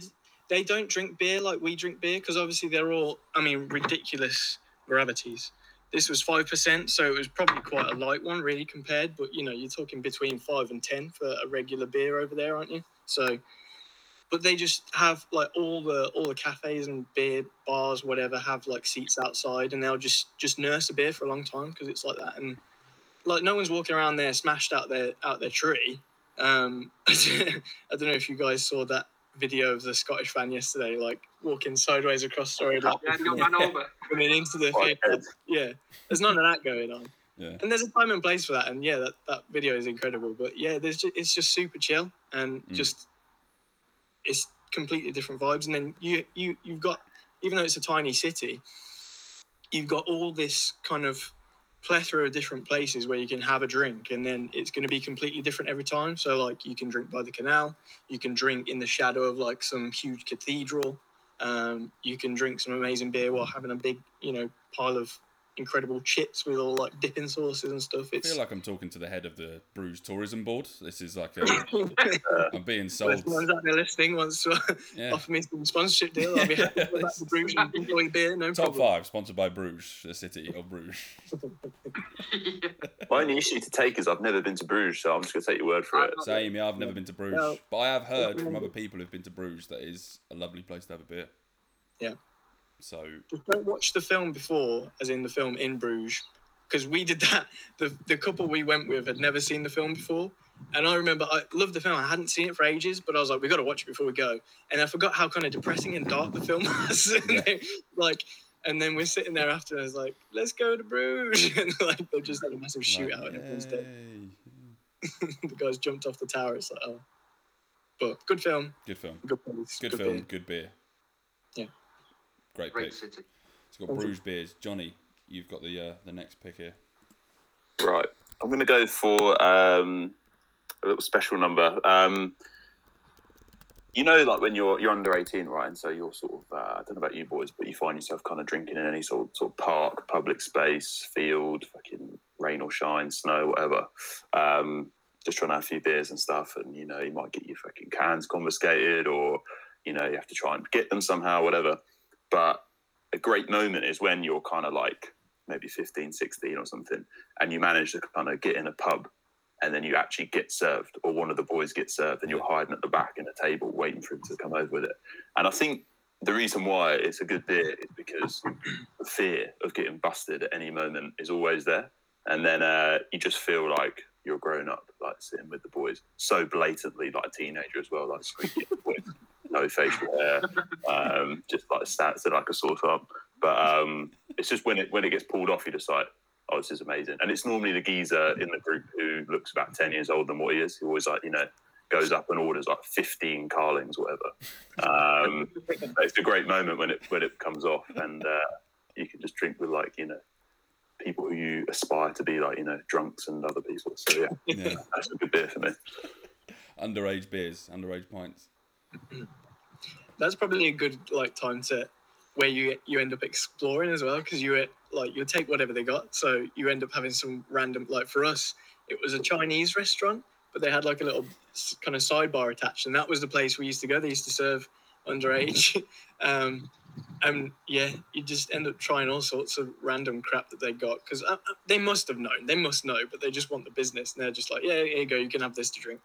they don't drink beer like we drink beer because obviously they're all, I mean, ridiculous gravities. This was five percent, so it was probably quite a light one, really compared. But you know, you're talking between five and ten for a regular beer over there, aren't you? So, but they just have like all the all the cafes and beer bars, whatever, have like seats outside, and they'll just just nurse a beer for a long time because it's like that, and like no one's walking around there smashed out their out their tree. Um, I don't know if you guys saw that video of the Scottish fan yesterday, like walking sideways across the road, like yeah, you got ran over. coming into the Quite theatre. Yeah, there's none of that going on, Yeah. and there's a time and place for that. And yeah, that, that video is incredible. But yeah, there's just, it's just super chill and Mm. just it's completely different vibes. And then you you you've got even though it's a tiny city, you've got all this kind of plethora of different places where you can have a drink and then it's going to be completely different every time. So like you can drink by the canal you can drink in the shadow of like some huge cathedral um, you can drink some amazing beer while having a big you know pile of incredible chips with all like dipping sauces and stuff I feel like I'm talking to the head of the Bruges Tourism Board. This is like a, I'm being So if sold. anyone's out there listening wants to uh, Yeah. offer me some sponsorship deal i'll be happy to go back Bruges and enjoy beer no Top problem five, sponsored by Bruges, the city of Bruges. My only issue to take is I've never been to Bruges, so I'm just gonna take your word for it. Same, yeah, I've never been to Bruges, No. but I have heard from other people who've been to Bruges that is a lovely place to have a beer. Yeah. So don't watch the film before, as in the film in Bruges, because we did that. The the couple we went with had never seen the film before, and I remember I loved the film. I hadn't seen it for ages, but I was like, we got to watch it before we go. And I forgot how kind of depressing and dark the film was. And Yeah. they- like, and then we're sitting there after, and I was like, let's go to Bruges, and like they just had a massive like, shootout, and everyone's dead. the guys jumped off the tower. It's like, oh, but good film, Good film. good place, Good, film. beer. Good beer. Yeah. Great Great pick. city. It's got Bruges beers. Johnny, you've got the uh, the next pick here. Right. I'm going to go for um, a little special number. Um, you know, like when you're you're under 18, right? And so you're sort of uh, I don't know about you boys, but you find yourself kind of drinking in any sort of, sort of park, public space, field, fucking rain or shine, snow, whatever. Um, just trying to have a few beers and stuff, and you know, you might get your fucking cans confiscated, or you know, you have to try and get them somehow, whatever. But a great moment is when you're kind of like maybe 15, 16 or something, and you manage to kind of get in a pub and then you actually get served, or one of the boys gets served, and you're hiding at the back in a table waiting for him to come over with it. And I think the reason why it's a good beer is because the fear of getting busted at any moment is always there. And then uh, you just feel like you're grown up, like sitting with the boys, so blatantly, like a teenager as well, like boys, no facial hair, um, just like stats that I a sort up. But um, it's just when it when it gets pulled off, you're just like, oh, this is amazing. And it's normally the geezer in the group who looks about 10 years older than what he is. He always like, you know, goes up and orders like 15 Carlings, whatever. Um, it's a great moment when it, when it comes off and uh, you can just drink with like, you know, people who you aspire to be like, you know, drunks and other people. So yeah, Yeah. that's a good beer for me. underage beers, underage pints. That's probably a good like time to where you you end up exploring as well because you like you take whatever they got, so you end up having some random like for us, it was a Chinese restaurant, but they had like a little kind of sidebar attached, and that was the place we used to go. They used to serve underage. um, and yeah, you just end up trying all sorts of random crap that they got because uh, uh, they must have known. They must know, but they just want the business, and they're just like, yeah, here you go, you can have this to drink.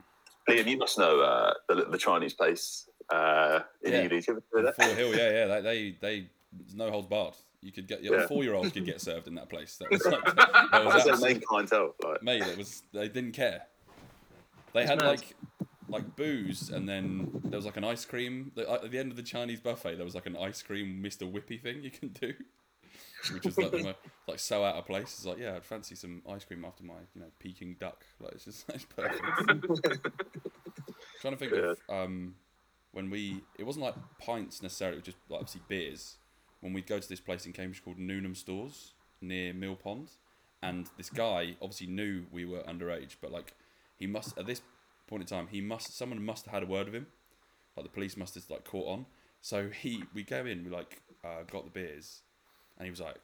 Liam, you must know uh, the, the Chinese place uh, in Yeah. Ely. Do you ever do that? Fort Hill, yeah, yeah. They, they, they there's no holds barred. You could get your Yeah. four-year-old could get served in that place. That was like, that was was their main clientele? Like, mate. It was they didn't care. They It's had mad. like like booze, and then there was like an ice cream. At the end of the Chinese buffet, there was like an ice cream Mr. Whippy thing you can do, which was like, the like so out of place. It's like, yeah, I'd fancy some ice cream after my you know Peking duck. Like it's just it's perfect. Trying to think of um, when we it wasn't like pints necessarily, it was just like obviously beers. When we'd go to this place in Cambridge called Newnham Stores near Mill Pond, and this guy obviously knew we were underage, but like he must at this point in time he must someone must have had a word with him, like the police must have like caught on. So he we go in, we like uh, got the beers, and he was like, "Put,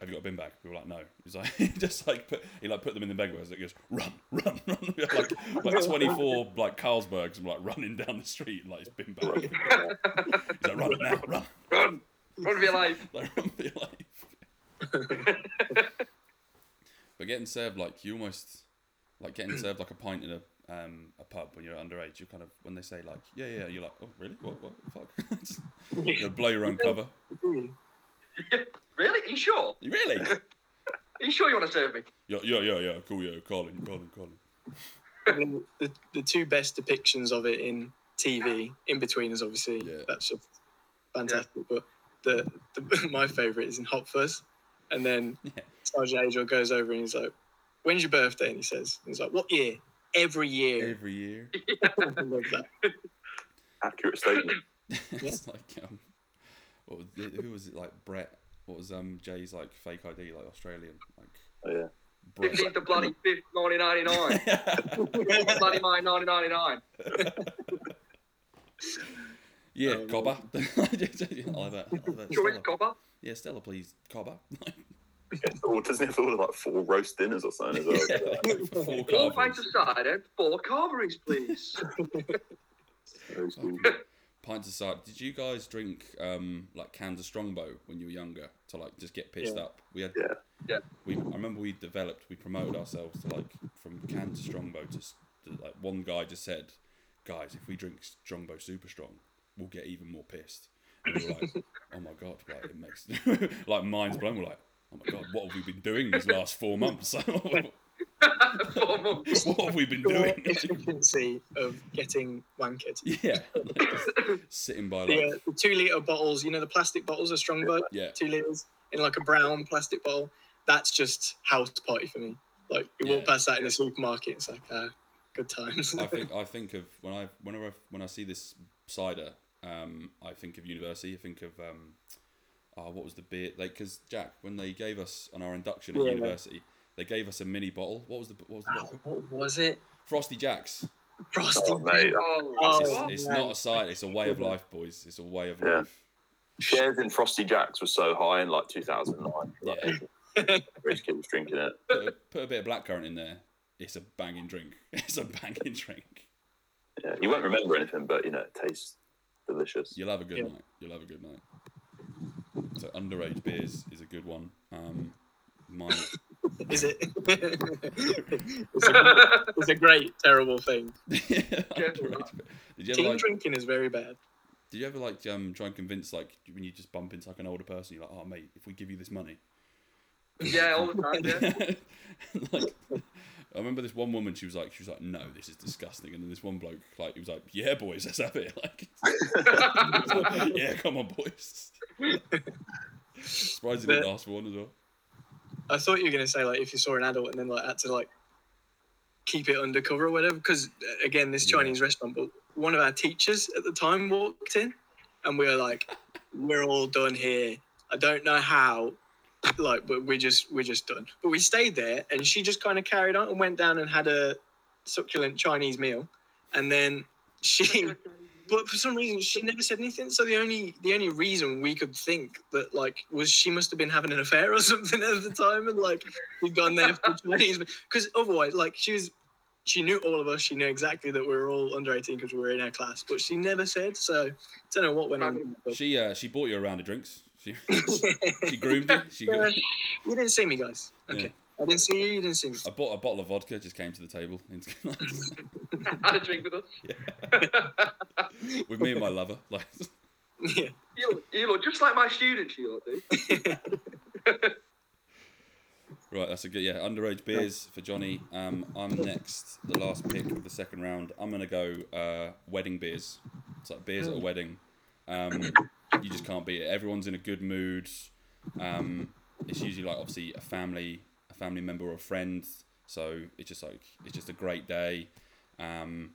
have you got a bin bag?" We were like, "No." He was like, he just like put he like put them in the bag. He goes, "Run, run, run!" Like like twenty four like Carlsbergs and like running down the street like his bin bag. He's like, "Run now, run!" Run, run for your life. like run for your life. but getting served like you almost like getting served like a pint in a um a pub when you're underage. You kind of when they say like yeah yeah you're like oh really what what fuck you blow your own cover. Really? Are you sure? You really? Are you sure you want to serve me? Yeah yeah yeah yeah cool yeah Colin Colin Colin. I mean, the, the two best depictions of it in TV, Inbetweeners obviously Yeah. that's just fantastic. But the, the my favourite is in Hot Fuzz, and then Yeah. Sergeant Angel goes over and he's like, "When's your birthday?" And he says, "He's like, what year? Every year." Every year. I love that. accurate statement. it's like um, what was it, who was it like Brett? What was um Jay's like fake ID like Australian like Oh, yeah. Brett? 15th of bloody 5th, 1999. bloody mine, 1999. yeah, Um, cobber. I like that. I like that. Sure, it's Yeah, Stella, please, cobber. Or doesn't he have to order like four roast dinners or something as well? Yeah, for four Four pints carveries. of cider, four carveries, please. Very cool. Pints aside, did you guys drink um like cans of Strongbow when you were younger to like just get pissed Yeah. up? We had Yeah. Yeah. We I remember we developed we promoted ourselves to like from cans of Strongbow to, to like one guy just said, guys, if we drink Strongbow super strong, we'll get even more pissed. And we were like, oh my god, like it makes like minds blown. We're like, oh my god, what have we been doing these last four months? Four months. what have we been doing? efficiency of getting wankered. yeah, like, sitting by The, like uh, the two liter bottles, you know, the plastic bottles of Strongbow, yeah. two liters in like a brown plastic bottle. That's just house party for me. Like you walk past that in the supermarket, it's like uh, good times. I think I think of when I whenever I, when I see this cider, um, I think of university. I think of um, oh, what was the beer? Like because Jack, when they gave us on our induction at Yeah. university, they gave us a mini bottle. What was the what was the Oh, bottle? what was it? Frosty Jacks. Frosty. Oh, mate. Oh, Oh, It's, what? it's not a cider. It's a way of life, boys. It's a way of Yeah. life. Shares in Frosty Jacks was so high in like 2009. Like, Yeah. Rich kid was drinking it. Put a, put a bit of blackcurrant in there. It's a banging drink. It's a banging drink. Yeah, you won't remember anything, but you know, it tastes delicious. You'll have a good Yeah. night. You'll have a good night. So underage beers is a good one. Um, my Is it? it's, a, it's a great, terrible thing. underage beer. Did you ever Team like? drinking is very bad. Did you ever like um try and convince like when you just bump into like an older person, you're like, oh mate, if we give you this money. yeah, all the time, yeah. like, I remember this one woman. She was like, she was like, no, this is disgusting. And then this one bloke, like, he was like, yeah, boys, let's have it. Like, yeah, come on, boys. Surprised he didn't ask for one as well. I thought you were gonna say like if you saw an adult and then like had to like keep it undercover or whatever. Because uh, again, this Yeah. Chinese restaurant, but one of our teachers at the time walked in, and we were like, "We're all done here. I don't know how." Like, but we just we're just done. But we stayed there, and she just kind of carried on and went down and had a succulent Chinese meal, and then she but for some reason she never said anything. So the only the only reason we could think that like was she must have been having an affair or something at the time, and like we'd gone there for Chinese. Because otherwise, like she was, she knew all of us. She knew exactly that we were all under eighteen because we were in her class. But she never said. So I don't know what went on. She uh, she bought you a round of drinks. She she groomed you. She Uh, you didn't see me, guys. Okay, Yeah. I didn't see you. You didn't see me. I bought a bottle of vodka. Just came to the table Had a drink with us. with me and my lover. Like yeah. You you look just like my students, you look, dude. right, that's a good yeah. Underage beers for Johnny. Um, I'm next. The last pick of the second round. I'm gonna go uh, wedding beers. It's like beers at a wedding. Um, you just can't beat it. Everyone's in a good mood. Um, it's usually like obviously a family, a family member or a friend. So it's just like it's just a great day. Um,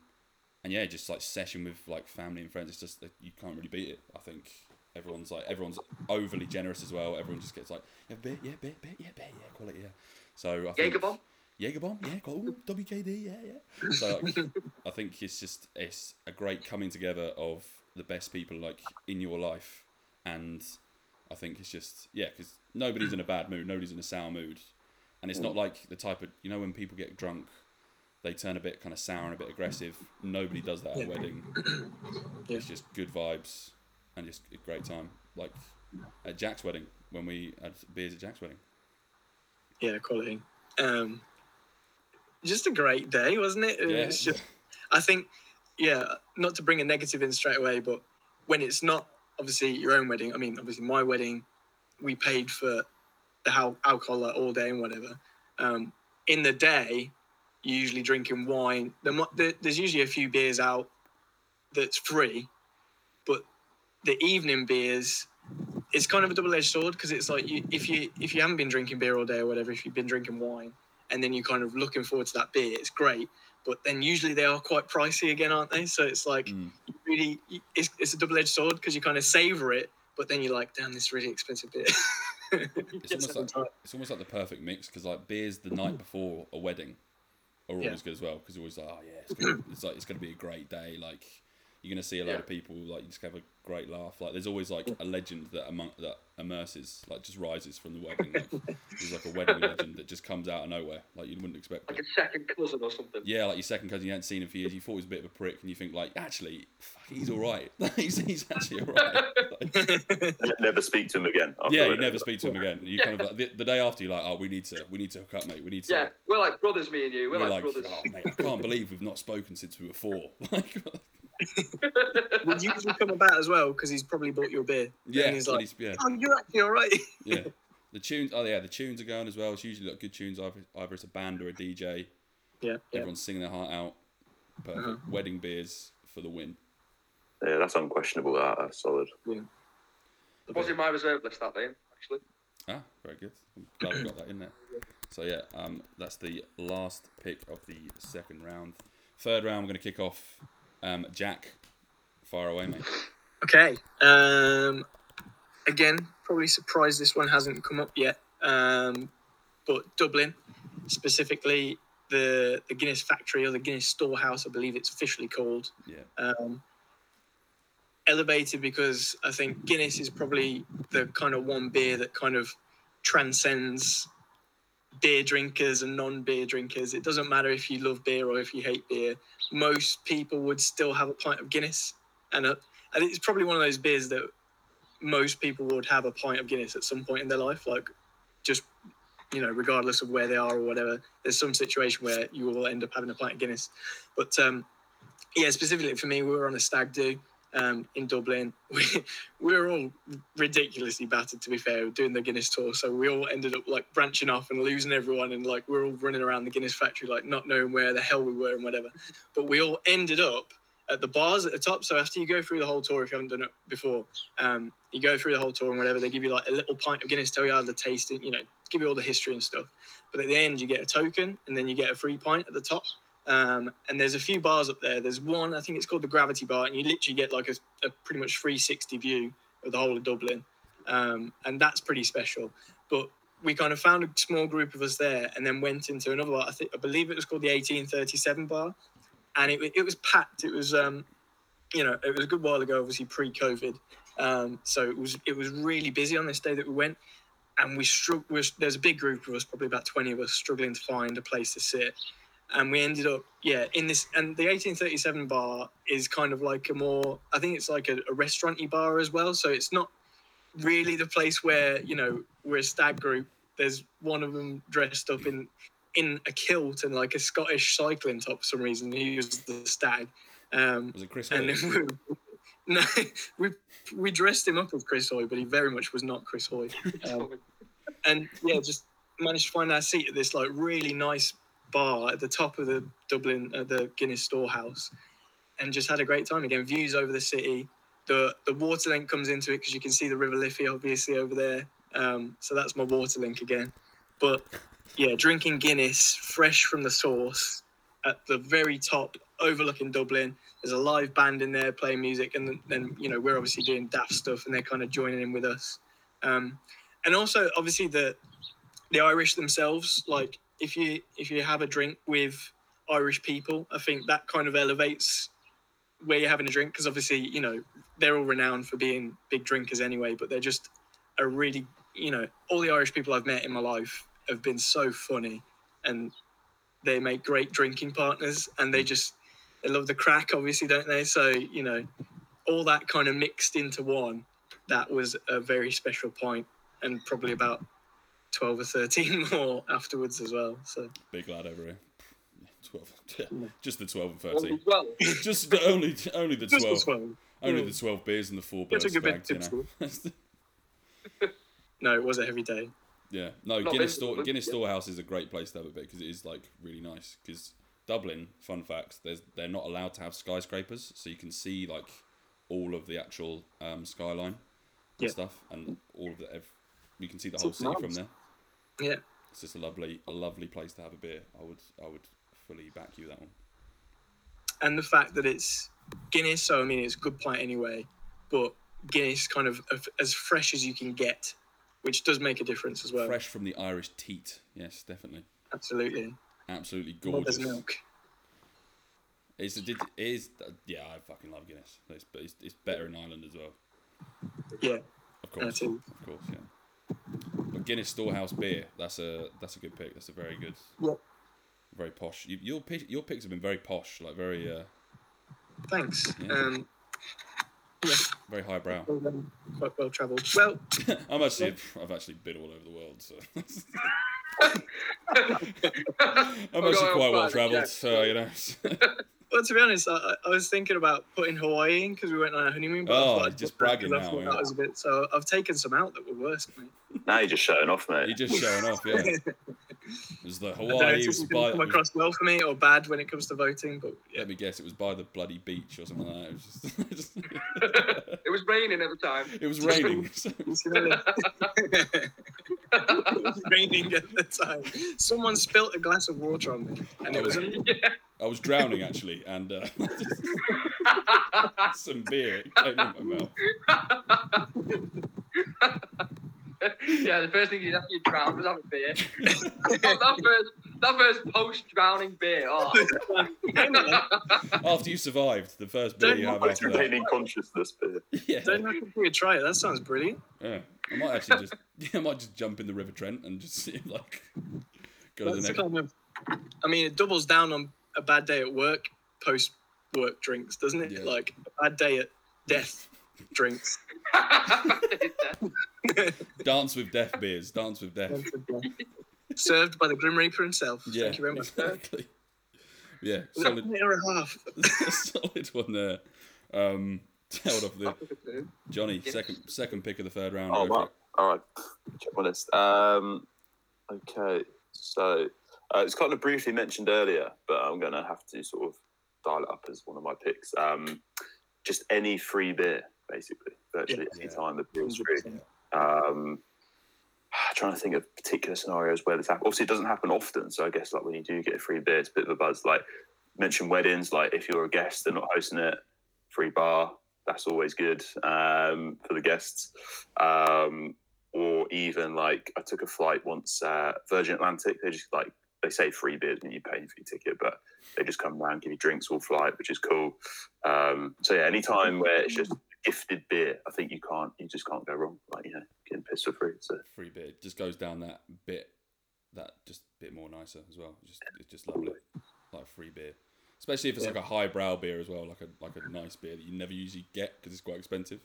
and yeah, just like session with like family and friends. It's just that you can't really beat it. I think everyone's like everyone's overly generous as well. Everyone just gets like yeah, beer, yeah, beer, beer, yeah, beer, yeah, quality, yeah. So I think, Jaeger bomb. Jaeger bomb, yeah, cool. Ooh, WKD, yeah, yeah. So like, I think it's just it's a great coming together of the best people like in your life, and I think it's just yeah, because nobody's in a bad mood, nobody's in a sour mood, and it's not like the type of you know when people get drunk, they turn a bit kind of sour and a bit aggressive. Nobody does that at a wedding. It's just good vibes and just a great time. Like at Jack's wedding when we had beers at Jack's wedding. Yeah, quality. Um, just a great day, wasn't it? Yeah. was just, I think, yeah, not to bring a negative in straight away, but when it's not obviously your own wedding, I mean, obviously my wedding, we paid for the hal- alcohol like, all day and whatever. Um, in the day, you're usually drinking wine. There, mu- there, there's usually a few beers out that's free, but the evening beers, it's kind of a double-edged sword because it's like you, if you if you haven't been drinking beer all day or whatever, if you've been drinking wine, and then you're kind of looking forward to that beer, it's great. But then usually they are quite pricey again, aren't they? So it's like Mm. really, it's, it's a double-edged sword because you kind of savor it, but then you're like, damn, this is really expensive beer. It's almost like it's almost like the perfect mix because like beers the night mm-hmm. before a wedding are always Yeah. good as well because always like oh yeah it's, gonna, it's like it's gonna be a great day like you're gonna see a lot Yeah. of people like you just have a great laugh like there's always like a legend that among that immerses like just rises from the wedding like, there's like a wedding legend that just comes out of nowhere like you wouldn't expect Like it. a second cousin or something. Yeah, like your second cousin you hadn't seen him for years. You thought he was a bit of a prick, and you think like, actually, fuck, he's all right. he's, he's actually all right. Like, Never speak to him again. after yeah, you never speak to him again. You kind of like, the, the day after, you're like, oh, we need to, we need to hook up, mate. We need to. Yeah, we're like brothers, me and you. We're, We're like, like, brothers. oh, mate, I can't believe we've not spoken since we were four. Like, Would usually come about as well because he's probably bought you a beer. yeah, and he's when like, he's- yeah, oh, you're actually all right. yeah. The tunes, oh yeah, the tunes are going as well. It's usually like good tunes. Either, either it's a band or a DJ. yeah, yeah. Everyone's singing their heart out. Perfect. Uh-huh. Wedding beers for the win. Yeah, that's unquestionable. That that's solid. was in my reserve list that day, actually. Ah, very good. I'm glad we got that in there. So yeah, um, that's the last pick of the second round. Third round, we're going to kick off. Um, Jack, fire away, mate. Okay. Um, again, probably surprised this one hasn't come up yet. Um, but Dublin, specifically the the Guinness factory or the Guinness storehouse, I believe it's officially called. Yeah. Um, elevated because I think Guinness is probably the kind of one beer that kind of transcends beer drinkers and non-beer drinkers. It doesn't matter if you love beer or if you hate beer. Most people would still have a pint of Guinness, and uh, think it's probably one of those beers that most people would have a pint of Guinness at some point in their life, like just you know, regardless of where they are or whatever. There's some situation where you will end up having a pint of Guinness. But um, yeah, specifically for me, we were on a stag do um, in Dublin. We, we were all ridiculously battered, to be fair, doing the Guinness tour. So we all ended up like branching off and losing everyone, and like we're all running around the Guinness factory, like not knowing where the hell we were and whatever. But we all ended up at the bars at the top. So after you go through the whole tour, if you haven't done it before, um, you go through the whole tour and whatever, they give you like a little pint of Guinness, tell you how to taste it, you know, give you all the history and stuff. But at the end, you get a token, and then you get a free pint at the top. Um, and there's a few bars up there. There's one, I think it's called the Gravity Bar, and you literally get like a, a pretty much 360 view of the whole of Dublin. Um, and that's pretty special. But we kind of found a small group of us there and then went into another bar. I, I believe it was called the 1837 bar. And it, it was packed. It was um, you know, it was a good while ago, obviously pre-COVID. Um, so it was it was really busy on this day that we went, and we struggled. There's a big group of us, probably about twenty of us, struggling to find a place to sit, and we ended up, yeah, in this. And the 1837 bar is kind of like a more, I think it's like a, a restauranty bar as well. So it's not really the place where you know we're a stag group. There's one of them dressed up in in a kilt and like a Scottish cycling top for some reason. He was the stag. Um, Was it Chris? and Hoy? then we, no, we we dressed him up as Chris Hoy, but he very much was not Chris Hoy. Um, and yeah, just managed to find our seat at this like really nice bar at the top of the Dublin, uh, the Guinness Storehouse, and just had a great time. Again, views over the city. The the water link comes into it because you can see the River Liffey obviously over there. Um, so that's my water link again. But yeah, drinking Guinness fresh from the source at the very top, overlooking Dublin. There's a live band in there playing music, and then, you know we're obviously doing daft stuff, and they're kind of joining in with us. Um, and also, obviously, the the Irish themselves, like if you if you have a drink with Irish people, I think that kind of elevates where you're having a drink because obviously, you know, they're all renowned for being big drinkers anyway, but they're just a really, you know, all the Irish people I've met in my life have been so funny and they make great drinking partners and they just they love the crack obviously don't they? So you know all that kind of mixed into one that was a very special point and probably about 12 or 13 more afterwards as well so Big lad over here. Twelve. Yeah, Yeah. just the twelve and thirteen. well, just the only only the just twelve. as well Only Mm. the twelve beers and the four Yeah, birds took bit bagged, you know. no it was a heavy day yeah, no. Not Guinness store but- Guinness yeah. Storehouse is a great place to have a bit because it is like really nice. Because Dublin, fun facts, there's they're not allowed to have skyscrapers, so you can see like all of the actual um, skyline Yeah. stuff, and all of the ev- you can see the whole It's city nice. from there. Yeah It's just a lovely, a lovely place to have a beer. I would, I would fully back you that one. and the fact that it's Guinness so I mean it's a good pint anyway but Guinness kind of as fresh as you can get which does make a difference as well Fresh from the Irish teat, yes, definitely, absolutely absolutely gorgeous. milk It's it is yeah, I fucking love Guinness. It's, it's, it's better in Ireland as well. yeah Of course, of course, yeah. Guinness Storehouse beer, that's a that's a good pick. That's a very good, Yeah. very posh. You, your pick, your picks have been very posh, like very uh, thanks Yeah. um yeah very highbrow. um, quite well travelled well I'm actually I've actually been all over the world, so I'm actually quite well travelled. So you know. Well, to be honest, I, I- I was thinking about putting Hawaii in because we went on a honeymoon. But Oh, I'd just put that I now, thought yeah. That was a bit. So I've taken some out that were worse. Mate. Now you're just showing off, mate. You're just showing off, yeah. It was the I know Hawaii. if It this was by. going to it come across well for me or bad when it comes to voting, but yeah. Let me guess. It was by the bloody beach or something like that. It was just. it was raining at the time. it was raining. so- You see that? it was raining at the time. Someone spilt a glass of water on me, and it was a I was drowning actually, and uh, some beer came in my mouth. yeah, the first thing you do after you drown was have a beer. that first, that first post-drowning beer. Oh, After you survived, the first beer you have Don't after that. Retaining consciousness, beer. Yeah, Don't have to do a try. That sounds brilliant. yeah. I might actually just, yeah, I might just jump in the River Trent and just see like go to the That's the next. kind of. I mean, it doubles down on a bad day at work, post work drinks, doesn't it? Yeah. Like a bad day at death drinks. Dance with death beers. Dance with death. Served by the Grim Reaper himself. Yeah, Thank you very much. exactly. Yeah, solid, a and a half? solid one there. Um, held off the Johnny Yes. second second pick of the third round. Oh, wow. All right, Check my list. Um, okay. So uh, it's kind of briefly mentioned earlier, but I'm going to have to sort of dial it up as one of my picks. Um, just any free beer, basically. Virtually Yeah. any time the beer is free. Um, trying to think of particular scenarios where this happens. Obviously, it doesn't happen often. So I guess like when you do get a free beer, it's a bit of a buzz. Like mention weddings. Like if you're a guest, they're not hosting it. Free bar. That's always good um, for the guests. Um, or even like I took a flight once, uh, Virgin Atlantic. They just like they say free beers when you pay for your ticket, but they just come around, give you drinks all flight, which is cool. Um, so yeah, any time where it's just gifted beer, I think you can't, you just can't go wrong. Like you know, getting pissed for free. So free beer just goes down that bit, that just bit more nicer as well. Just it's just lovely, like free beer, especially if it's like a highbrow beer as well, like a like a nice beer that you never usually get because it's quite expensive.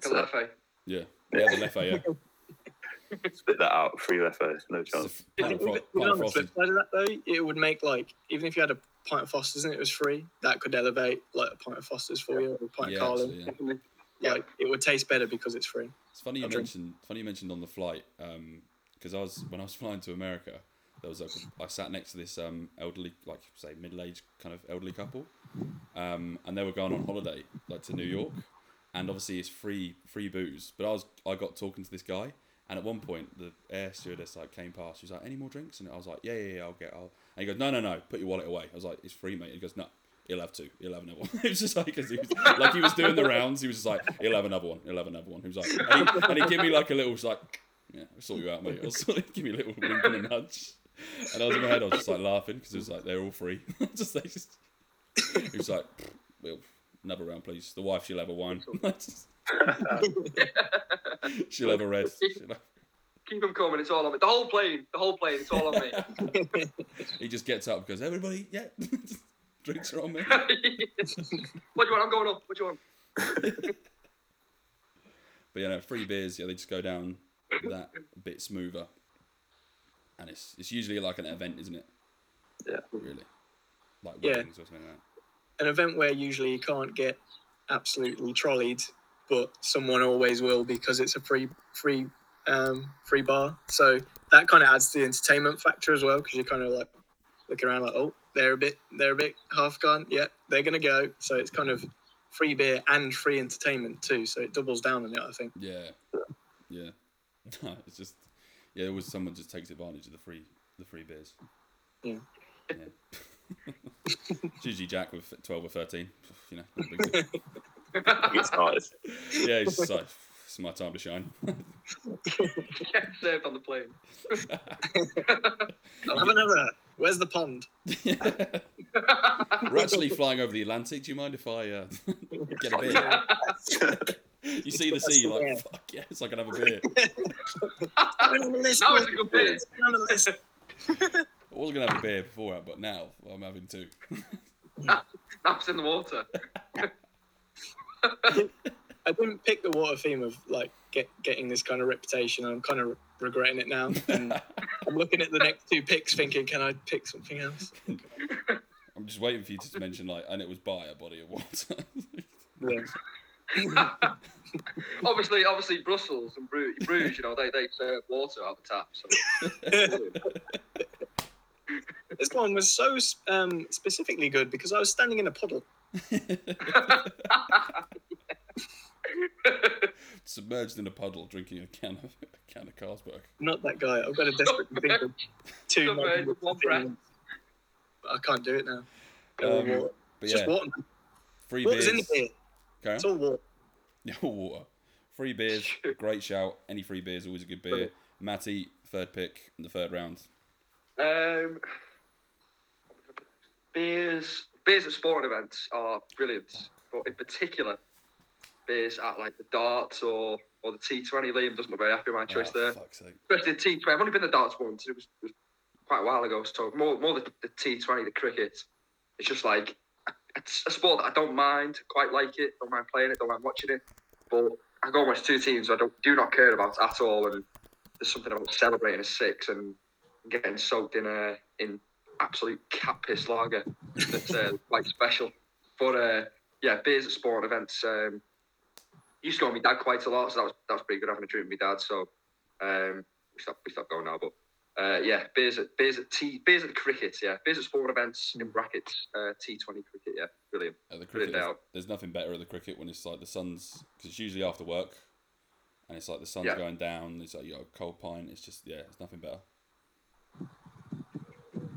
Calefe. Yeah, yeah, the Leffe, yeah. spit that out, free lefto, no It's a chance. pint of, fro- Even pint on the flip side of that though, it would make like even if you had a pint of Foster's and it was free, that could elevate like a pint of Foster's for you, or a pint Yeah, of Carling. actually, yeah. Like it would taste better because it's free. It's funny you I'll drink. mentioned. Funny you mentioned on the flight because I was when I was flying to America. There was like I sat next to this um, elderly, like say middle-aged kind of elderly couple, um, and they were going on holiday like to New York, and obviously it's free free booze. But I was I got talking to this guy, and at one point the air stewardess like came past. She was like, "Any more drinks?" And I was like, "Yeah, yeah, yeah, I'll get." I'll. And he goes, "No, no, no, put your wallet away." I was like, "It's free, mate." He goes, "No." He'll have two. He'll have another one. it was just like, 'cause he was, like he was doing the rounds. He was just like, he'll have another one. He'll have another one. He was like, and he, and he gave me like a little, was like, yeah, I'll sort you out, mate. I'll sort give me a little wink and a nudge. And I was in my head, I was just like laughing because it was like they're all free. just they just. He was like, well, another round, please. The wife, she'll have a wine. she'll have a red. She'll have- Keep them coming. It's all on me. The whole plane. The whole plane. It's all on me. He just gets up and goes, everybody, yeah, drinks are on me. what do you want? I'm going up. What do you want? But yeah, no, free beers, yeah, they just go down that bit smoother. And it's it's usually like an event, isn't it? Yeah. Really. Like Yeah. or something like An event where usually you can't get absolutely trolleyed, but someone always will because it's a free free um, free bar. So that kind of adds to the entertainment factor as well because you're kind of like looking around like, oh, they're a bit they're a bit half gone. Yeah, they're gonna go. So it's kind of free beer and free entertainment too. So it doubles down on it, I think. Yeah. Yeah. It's just yeah, always someone just takes advantage of the free the free beers. Yeah. Yeah. it's usually Jack with twelve or thirteen. You know, not a. It's nice. yeah, it's just like it's my time to shine. Get served on the plane. I'll have another. Where's the pond? We're actually flying over the Atlantic. Do you mind if I uh, get a beer? You see the sea, you're Yeah. like, fuck yes, I can have a beer. Now it's a good beer. I wasn't going to have a beer before, but now I'm having two. Naps in the water. I didn't pick the water theme of like get, getting this kind of reputation. I'm kind of regretting it now. And I'm looking at the next two picks, thinking, can I pick something else? I'm just waiting for you to mention, like, and it was by a body of water. Yeah. obviously, obviously Brussels and Bruges, Bruges, you know, they, they serve water out the tap. So This one was so um, specifically good because I was standing in a puddle. Submerged in a puddle, drinking a can of a can of Carlsberg. Not that guy. I've got a desperate think of two. Submerged with one breath. I can't do it now. Um, water. But It's yeah, just water. free What was beers. in the beer? Carry on. It's all water. Yeah, water. Free beers, great shout. Any free beers, always a good beer. Matty, third pick in the third round. Um, beers, beers at sporting events are brilliant, but in particular, beers at like the darts or or the T20. Liam doesn't look very happy with my choice Oh, there. Especially the T20. I've only been to the darts once. It was, it was quite a while ago. So more more the, the T20, the cricket. It's just like it's a sport that I don't mind. Quite like it. Don't mind playing it. Don't mind watching it. But I go and watch two teams I don't do not care about at all. And there's something about celebrating a six and getting soaked in a in absolute cat piss lager that's uh, quite special. But uh, yeah, beers at sport events. Um, used to go with my dad quite a lot, so that was that was pretty good having a drink with my dad. So um, we stopped we stopped going now, but. Uh, yeah, beers at beers at T beers at the cricket. Yeah, beers at sporting events in brackets. Uh, T Twenty cricket. Yeah, brilliant. At the Put it cricket, there's, there's nothing better at the cricket when it's like the sun's because it's usually after work, and it's like the sun's Yeah. going down. It's like you got a cold pint. It's just yeah, it's nothing better.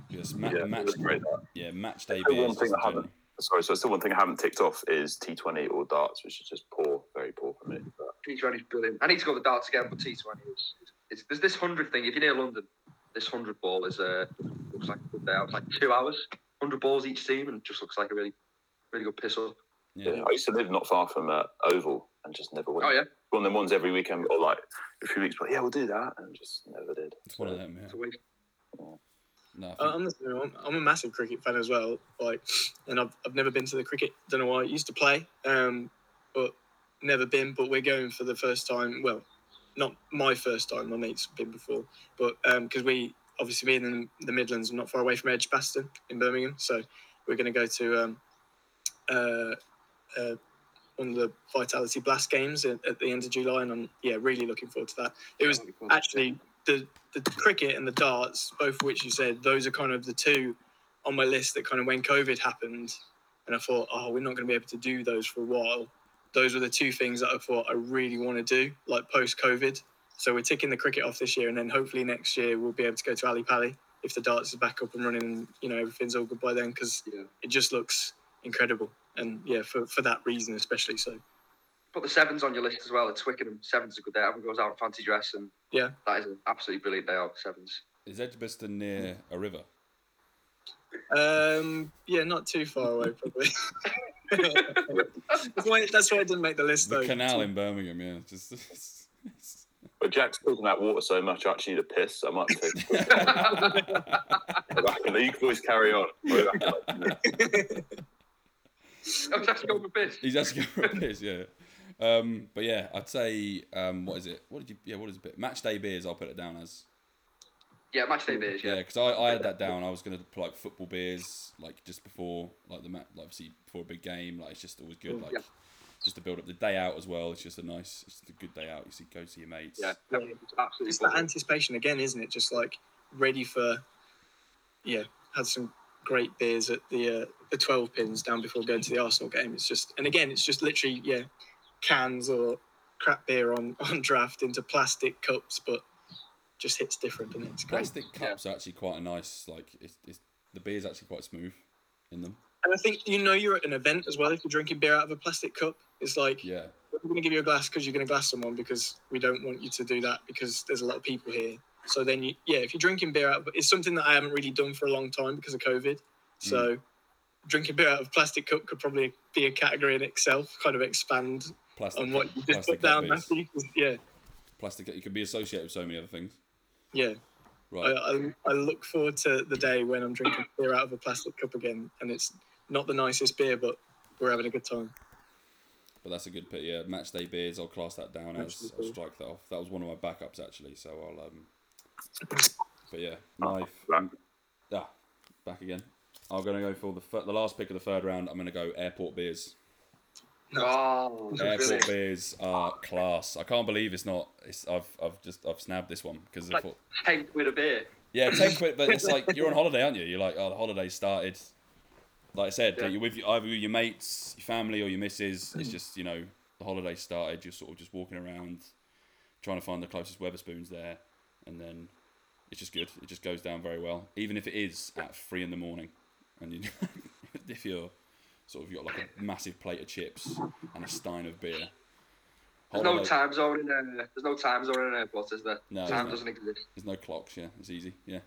Yes, ma- Yeah, match, that's great. Yeah, match day beers. one thing just I in haven't. Sorry, so still one thing I haven't ticked off is T20 or darts, which is just poor, very poor for me. But T Twenty is brilliant. I need to go to the darts again, but T Twenty is, is, is there's this hundred thing. If you're near London, this hundred ball is uh looks like a good day out. It's like two hours, hundred balls each team, and just looks like a really, really good piss up. Yeah. Yeah, I used to live not far from uh, Oval and just never went. Oh yeah, One of them ones every weekend or like a few weeks, but yeah, we'll do that, and just never did. It's one of them, yeah. It's a waste. No, I Uh, think- I'm, the. I'm, I'm a massive cricket fan as well. Like, and I've, I've never been to the cricket. Don't know why. I used to play, um, but never been. But we're going for the first time. Well, not my first time. My mates have been before, but because we obviously being in the Midlands, not far away from Edgbaston in Birmingham, so we're going to go to um, uh, uh, one of the Vitality Blast games at, at the end of July, and I'm yeah really looking forward to that. It was actually the the cricket and the darts, both of which you said, those are kind of the two on my list that kind of when COVID happened, and I thought, oh, we're not going to be able to do those for a while. Those were the two things that I thought I really want to do, like post COVID. So we're ticking the cricket off this year, and then hopefully next year we'll be able to go to Ali Pali if the darts is back up and running, and you know everything's all good by then, because Yeah. it just looks incredible. And yeah, for, for that reason especially. So Put the sevens on your list as well. At Twickenham, sevens is a good day. Everyone goes out in fancy dress, and Yeah. that is an absolutely brilliant day out. Sevens. is Edgbaston near a river? Um, yeah, not too far away, probably. that's, why, that's why I didn't make the list, The though. canal in Birmingham, yeah. Just. But Jack's talking about water so much, I actually need a piss. I might take. you can always carry on. We'll be back in like a minute. I was actually going for piss. He's asking for a piss, yeah. Um, but yeah, I'd say um, what is it? What did you? Yeah, what is it? Match day beers. I'll put it down as Yeah, match day beers. yeah, Yeah. because I, I had that down. I was gonna put like football beers, like just before like the match, like obviously before a big game. Like it's just always good, like Yeah. just to build up the day out as well. It's just a nice, it's a good day out. You see, go see your mates. Yeah, it's absolutely. It's that anticipation again, isn't it? Just like ready for, yeah, had some great beers at the uh, the twelve pins down before going to the Arsenal game. It's just, and again, it's just literally yeah, cans or crap beer on on draft into plastic cups, but just hits different, and it's great. Plastic cups are actually quite a nice. Like it's, it's the beer's actually quite smooth in them. And I think you know you're at an event as well if you're drinking beer out of a plastic cup. It's like Yeah, we're going to give you a glass because you're going to glass someone because we don't want you to do that because there's a lot of people here. So then you, yeah, if you're drinking beer out, but it's something that I haven't really done for a long time because of COVID. So mm. drinking beer out of plastic cup could probably be a category in itself, kind of expand plastic. on what you just put down. cup beers. Matthew. 'cause, Yeah, Plastic. You can be associated with so many other things. yeah. Right. I, I look forward to the day when I'm drinking beer out of a plastic cup again, and it's not the nicest beer, but we're having a good time. But that's a good pick. Yeah, match day beers. I'll class that down Match as. I'll strike that off. That was one of my backups actually. So I'll. um But yeah, knife. Back. Ah, back again. I'm gonna go for the fir- the last pick of the third round. I'm gonna go airport beers. Oh, Airport brilliant. beers are class. I can't believe it's not. It's I've I've just I've snapped this one because I Like- thought Ten quid a beer. yeah ten quid, but it's like you're on holiday, aren't you? You're like oh the holiday started. Like I said, Yeah. you're with your- either your mates, your family, or your missus. It's mm. just you know the holiday started. You're sort of just walking around, trying to find the closest Wetherspoons there, and then it's just good. It just goes down very well, even if it is at three in the morning, and you, if you're sort of you got like a massive plate of chips and a stein of beer. There's no Holiday- time zone in there. there's no time zone in an airport, is there? No, time there's doesn't exist. There's no clocks, yeah. It's easy, yeah.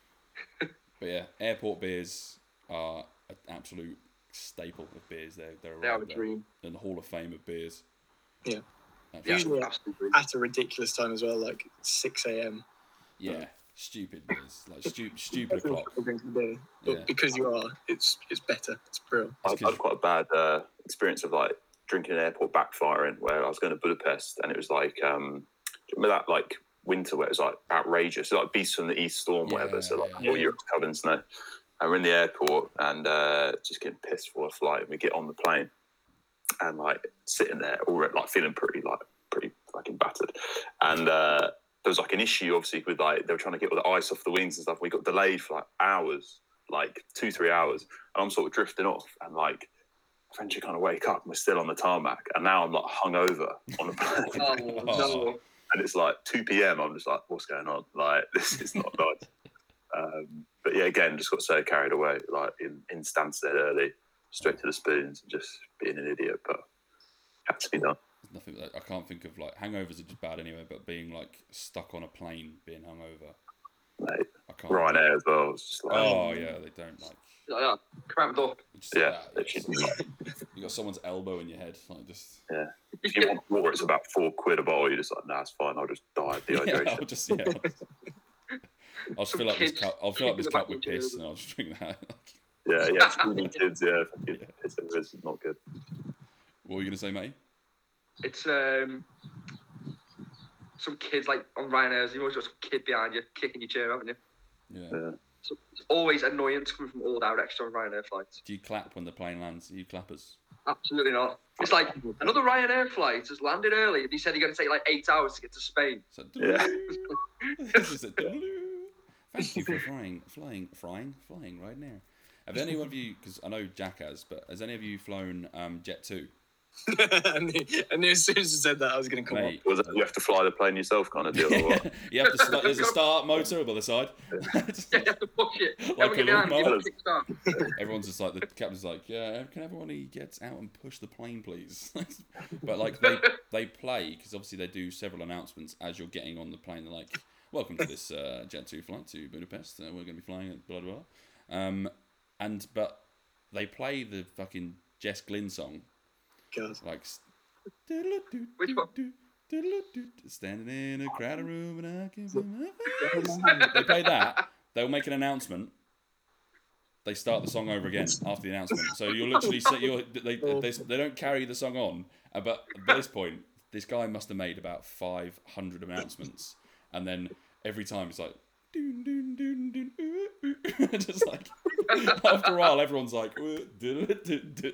but yeah, airport beers are an absolute staple of beers. They're they're They are a there dream. in the Hall of Fame of beers. Yeah. Usually- absolutely. At a ridiculous time as well, like 6 a.m. Yeah, stupid beers, like stupid stupid o'clock. drinking beer, but Yeah. because you are, it's it's better. It's brilliant. I It's had 'cause- quite a bad uh, experience of like drinking in an airport backfiring where I was going to Budapest and it was like um do you remember that like winter where it was like outrageous like beast from the east storm whatever so like Yeah. all Europe's covered in snow and we're in the airport and uh, just getting pissed for a flight and we get on the plane and like sitting there already like feeling pretty like pretty fucking battered and uh there was like an issue obviously with like they were trying to get all the ice off the wings and stuff we got delayed for like hours like two three hours and I'm sort of drifting off and like eventually kind of wake up and we're still on the tarmac and now I'm like hungover on the plane Oh, no. and it's like 2 p.m. I'm just like, what's going on? Like, this is not nice. Um, but yeah, again, just got so carried away, like in, in Stansted early, straight to the spoons, and just being an idiot. But had to be done. There's nothing that I can't think of like hangovers are just bad anyway. But being like stuck on a plane, being hungover, Mate, I can't. Ryanair as well. It's just like, Oh um, yeah, they don't like. Yeah, yeah. Come out the door. yeah, like that. you got someone's elbow in your head, like just. if you want water, it's about four quid a bottle. You're just like, nah, it's fine. I'll just die of Yeah, dehydration. I'll just yeah. I'll just, I'll just fill up this cup. I'll fill up this cup with piss, and I'll just drink that. Yeah, yeah, screaming kids, yeah, fucking piss everywhere, it's not good. what were you gonna say, mate? It's um some kids like on Ryanair's. You always got some kid behind you kicking your chair, haven't you? Yeah. Yeah. So it's always annoyance coming from all directions on Ryanair flights. Do you clap when the plane lands? Are you clappers? Absolutely not. It's like another Ryanair flight has landed early, and he said he's going to take like eight hours to get to Spain. So, Yeah. Is it Thank you for flying, flying, flying, flying right now. Have any of you? Because I know Jack has, but has any of you flown um, Jet Two? I, knew, I knew as soon as you said that I was going to come Mate, Was it, you have to fly the plane yourself, kind of deal, or what? you have to start. There's a start motor by the side. Yeah, you have to push it. Like a get behind, give lawnmower. it a kickstart. Everyone's just like the captain's like, yeah, can everyone get out and push the plane, please? but like they they play because obviously they do several announcements as you're getting on the plane. They're like, welcome to this uh, Jet Two flight to Budapest. Uh, we're going to be flying at blah blah blah. Um, and but they play the fucking Jess Glynne song God. like. Which one? Standing in a crowded room and I can feel my face. They play that. They'll make an announcement. They start the song over again after the announcement. So you're literally say you're, they, they they don't carry the song on. Uh, But at this point, this guy must have made about 500 announcements, and then every time it's like. Doon, doon, doon, doon, ooh, ooh. Just like after a while, everyone's like, "Ooh, doo, doo, doo, doo."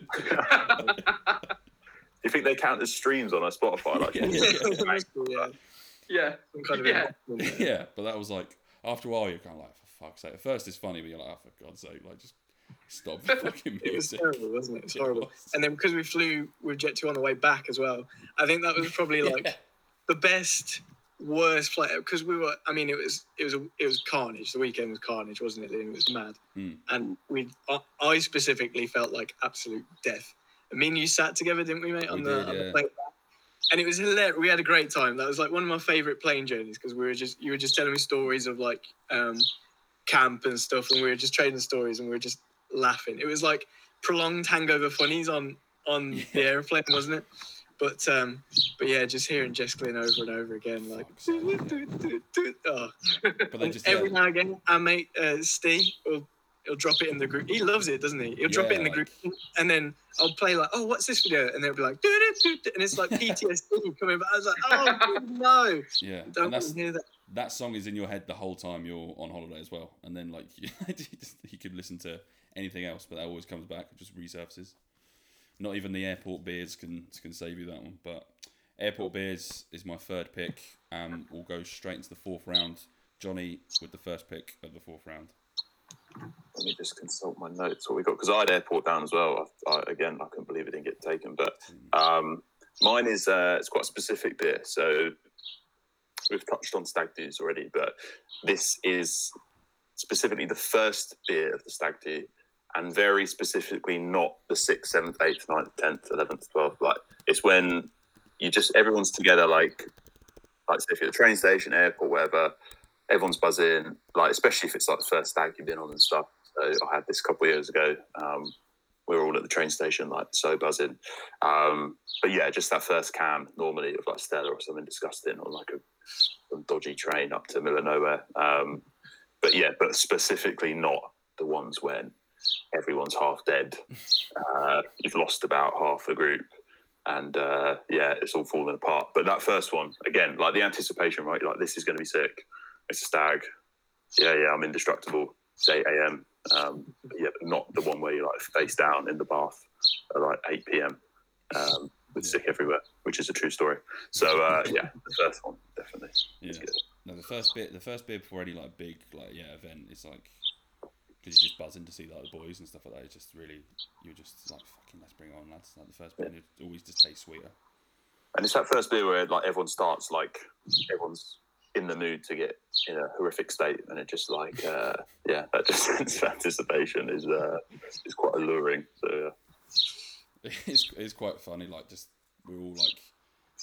Do you think they count as streams on a Spotify? Like, Yeah, yeah, yeah. Yeah. Some kind of Yeah. yeah, but that was like after a while you're kind of like for fuck's sake. At first it's funny, but you're like, oh, for God's sake, like just stop the fucking It was terrible, wasn't it? It horrible. was. And then because we flew with Jet 2 on the way back as well, I think that was probably like the best, worst flight because we were. I mean, it was it was it was carnage. The weekend was carnage, wasn't it? It was mad. Mm. And we, I, specifically felt like absolute death. I mean, you sat together, didn't we, mate, on We the, did, on the plane? And it was hilarious. We had a great time. That was like one of my favorite plane journeys because we were just you were just telling me stories of like um, camp and stuff, and we were just trading stories, and we were just laughing. It was like prolonged hangover funnies on on the airplane, wasn't it? But um, but yeah, just hearing Jess Glynne over and over again, like oh. But just every yeah, now and again, our mate uh, Steve will he'll drop it in the group. He loves it, doesn't he? He'll drop it in the group, and then I'll play like, oh, what's this video? And they'll be like, "Doo, doo, doo," and it's like PTSD coming back. I was like, oh no, yeah. don't And that's want to hear that. that song is in your head the whole time you're on holiday as well, and then like you, you could listen to anything else, but that always comes back, it just resurfaces. Not even the airport beers can can save you that one, but airport beers is my third pick. Um, we'll go straight into the fourth round. Johnny with the first pick of the fourth round. Let me just consult my notes. What we got? Because I had airport down as well. I, I, again, I couldn't believe it didn't get taken. But um, mine is uh, it's quite a specific beer. So we've touched on stag do's already, but this is specifically the first beer of the stag do, and very specifically not the sixth, seventh, eighth, ninth, tenth, eleventh, twelfth. Like it's when you just everyone's together. Like like say if you're at the train station, airport, whatever everyone's buzzing, like especially if it's like the first stag you've been on and stuff. So I had this a couple of years ago. Um, we were all at the train station, like so buzzing. Um, but yeah, just that first can normally of like Stella or something disgusting or like a some dodgy train up to middle of nowhere. Um, but yeah, but specifically not the ones when everyone's half dead. Uh, you've lost about half the group. And uh, yeah, it's all falling apart. But that first one, again, like the anticipation, right? Like, this is going to be sick. It's a stag. Yeah, yeah, I'm indestructible. It's 8 a.m. Um, yeah, but not the one where you're like face down in the bath at like 8 p.m. Um, with sick everywhere, which is a true story. So uh, yeah, the first one definitely. Yeah. is. No, the first bit, the first bit before any like big like yeah event, it's like because you're just buzzing to see like the boys and stuff like that. It's just really you're just like fucking let's bring it on lads. Like the first beer and it always just tastes sweeter. And it's that first beer where like everyone starts like everyone's in the mood to get in a horrific state, and it just like uh, yeah, that just sense of anticipation is uh, is quite alluring. So yeah. it's, it's quite funny. Like just we're all like,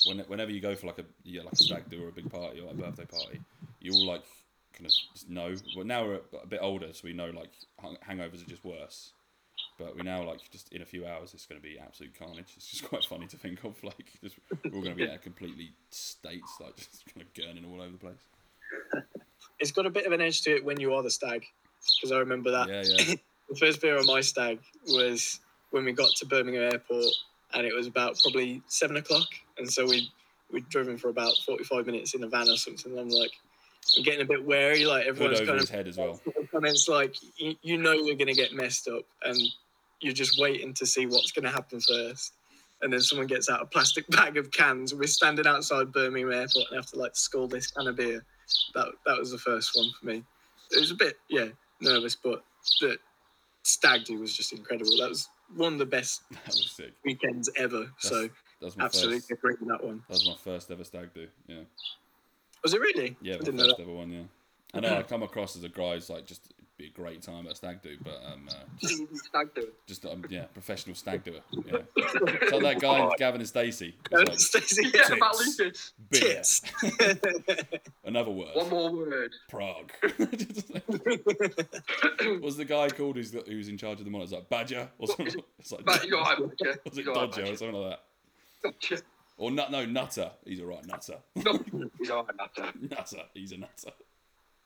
when, whenever you go for like a yeah like a stag do or a big party or like a birthday party, you all like kind of know. Well, now we're a bit older, so we know like hangovers are just worse. But we now like just in a few hours, it's going to be absolute carnage. It's just quite funny to think of. Like, just, we're all going to be at completely states, like just kind of gurning all over the place. It's got a bit of an edge to it when you are the stag, because I remember that Yeah, yeah. the first beer on my stag was when we got to Birmingham Airport, and it was about probably seven o'clock, and so we we'd driven for about forty five minutes in a van or something. And I'm like, I'm getting a bit wary. Like everyone's kind of head as well. comments like, you, you know you're going to get messed up, and you're just waiting to see what's going to happen first. And then someone gets out a plastic bag of cans. We're standing outside Birmingham Airport and have to like scull this can of beer. That that was the first one for me. It was a bit yeah nervous, but the stag do was just incredible. That was one of the best That was sick. weekends ever. so That was my absolutely first. agree with that one. That was my first ever stag do. Yeah. Was it really? Yeah, I my didn't know first ever one. Yeah. I know I come across as a guy who's like just it'd be a great time at a stag do, but um, uh, just, Stag do. just um, yeah, professional stag doer. Yeah. Like that guy Gavin and Stacey. Like Stacey, Yeah, Tits. Lucas. beer. tits. Another word. One more word. Prague. was the guy called who's who's in charge of the monitors like Badger or something? It's like, But Badger. was it Dodger or something like that? Gotcha. Or nut? No, Nutter. He's all right, nutter. He's all right, Matt. nutter. He's a nutter.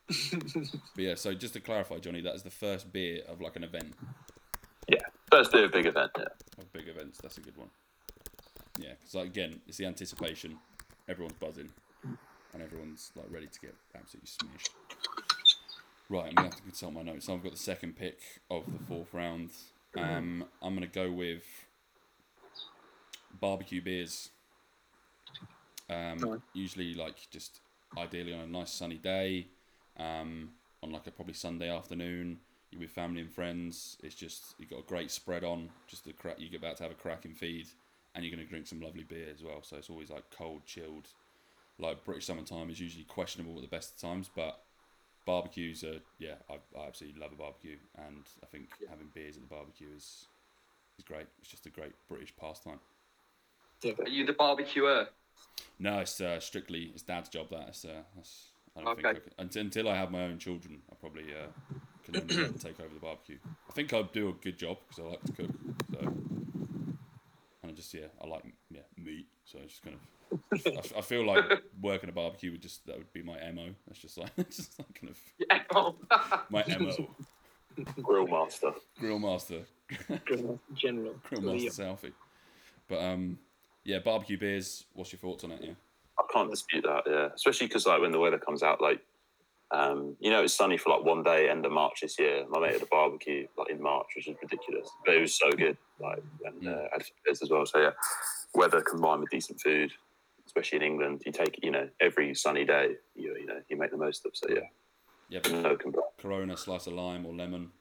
but yeah, so just to clarify, Johnny, that is the first beer of like an event Yeah, First day of big event. Yeah. of big events. That's a good one. Yeah, because like again, it's the anticipation. Everyone's buzzing, and everyone's like ready to get absolutely smashed. Right, I'm gonna have to consult my notes. So I've got the second pick of the fourth round. Um, I'm gonna go with barbecue beers. Um, usually like just ideally on a nice sunny day, um, on like a probably Sunday afternoon. You're with family and friends. It's just you've got a great spread on. Just a crack. You're about to have a cracking feed, and you're gonna drink some lovely beer as well. So it's always like cold, chilled. Like British summertime is usually questionable at the best of times, but barbecues are yeah. I, I absolutely love a barbecue, and I think having beers at the barbecue is is great. It's just a great British pastime. Are you the barbecuer? No, it's uh, strictly it's dad's job. That it's, uh, that's, I don't Okay. think I could, until, until I have my own children, I probably uh, can only let them take over the barbecue. I think I'll do a good job because I like to cook. So, and I just yeah, I like yeah meat. So I just kind of I, f- I feel like working a barbecue would just that would be my mo. That's just like it's just like kind of Yeah. My mo. Grill master. Grill master, General. grill master selfie. But um, yeah, barbecue beers. What's your thoughts on it? Yeah. I can't dispute that. Yeah, especially because like when the weather comes out, like um, you know, it's sunny for like one day, end of March this year. My mate had a barbecue like in March, which is ridiculous, but it was so good. Like and uh, had as well. So yeah, weather combined with decent food, especially in England, you take you know every sunny day, you you know you make the most of. So yeah, Yeah, but no complaint. Corona, slice of lime or lemon,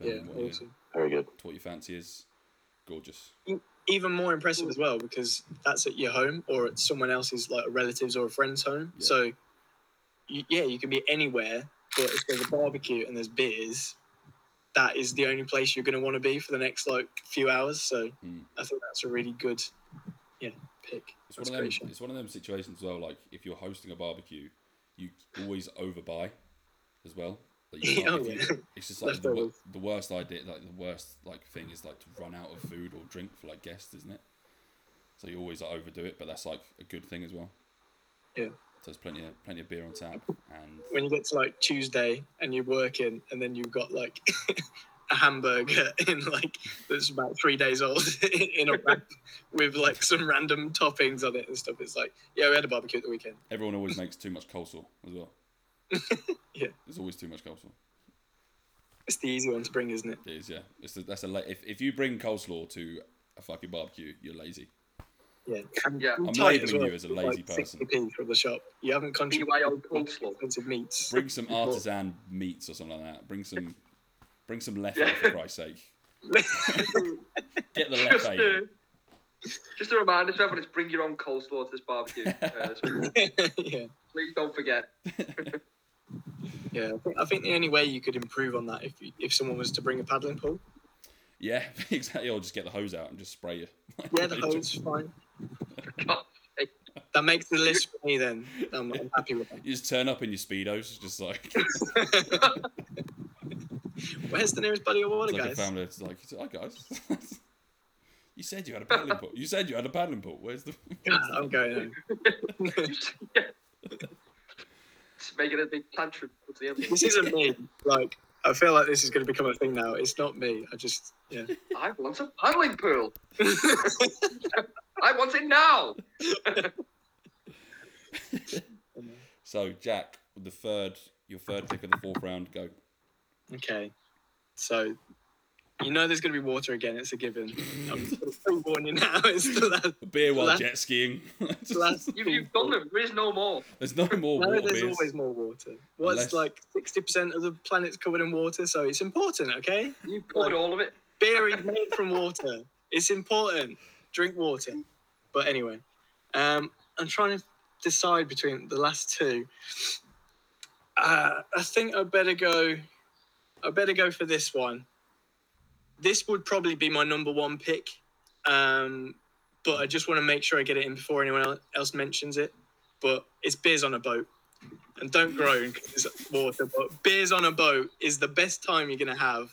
Yeah, on what, you. Very good. what your fancy is. Gorgeous. Even more impressive as well because that's at your home or at someone else's, like a relative's or a friend's home. Yeah. So, you, yeah, you can be anywhere, but if there's a barbecue and there's beers, that is the only place you're going to want to be for the next like few hours. So, Mm. I think that's a really good, yeah, pick. It's That's one of them. It's one of them situations as well. Like if you're hosting a barbecue, you always overbuy as well. You can't, Oh, you- yeah. It's just like the, the worst idea. Like the worst like thing is like to run out of food or drink for like guests, isn't it? So you always like, overdo it, but that's like a good thing as well. Yeah. So there's plenty of plenty of beer on tap, and When you get to like Tuesday and you're working and then you've got like a hamburger in like that's about three days old in a wrap with like some random toppings on it and stuff. It's like, yeah, we had a barbecue at the weekend. everyone always makes too much coleslaw as well. Yeah. There's always too much coleslaw. It's the easy one to bring, isn't it? It is, yeah. It's a, that's a la- if if you bring coleslaw to a fucking barbecue, you're lazy. Yeah. And Yeah. and I'm tight labelling you as a It's lazy person. 60p from the shop. You haven't contributed BYO coleslaw. expensive meats. Bring some artisan meats or something like that. Bring some, bring some leffe Yeah. for Christ's sake. Get the Just, leffe. just a reminder to everyone: is bring your own coleslaw to this barbecue. Uh, so yeah. please don't forget. Yeah. I think, I think the only way you could improve on that if if someone was to bring a paddling pool. Yeah, exactly. Or just get the hose out and just spray it. Yeah, the hose is fine. That that makes the list for me. Then I'm, I'm happy with that. You just turn up in your speedos, just like Where's the nearest body of water, it's like a guys? family. It's like, hi guys. you said you had a paddling pool. You said you had a paddling pool. Where's the? I'm going home. yeah. Just making a big tantrum towards the end. This isn't me. Like, I feel like this is going to become a thing now. It's not me. I just, yeah. I want a paddling pool. I want it now. So Jack, the third, your third pick of the fourth round, go. okay. So, you know there's going to be water again. It's a given. I'm pre-warning you now. It's the last. A beer while Last- jet skiing. last You've, you've done them. There is no more. There's no more No, water there's beers. always more water. What's Unless- like 60% of the planet's covered in water, so it's important, okay? You've covered all of it. Beer is made from water. It's important. Drink water. But anyway, um, I'm trying to decide between the last two. Uh, I think I better go. I better go for this one. This would probably be my number one pick, um, but I just want to make sure I get it in before anyone else mentions it. But it's beers on a boat, and don't groan because it's water. But beers on a boat is the best time you're gonna have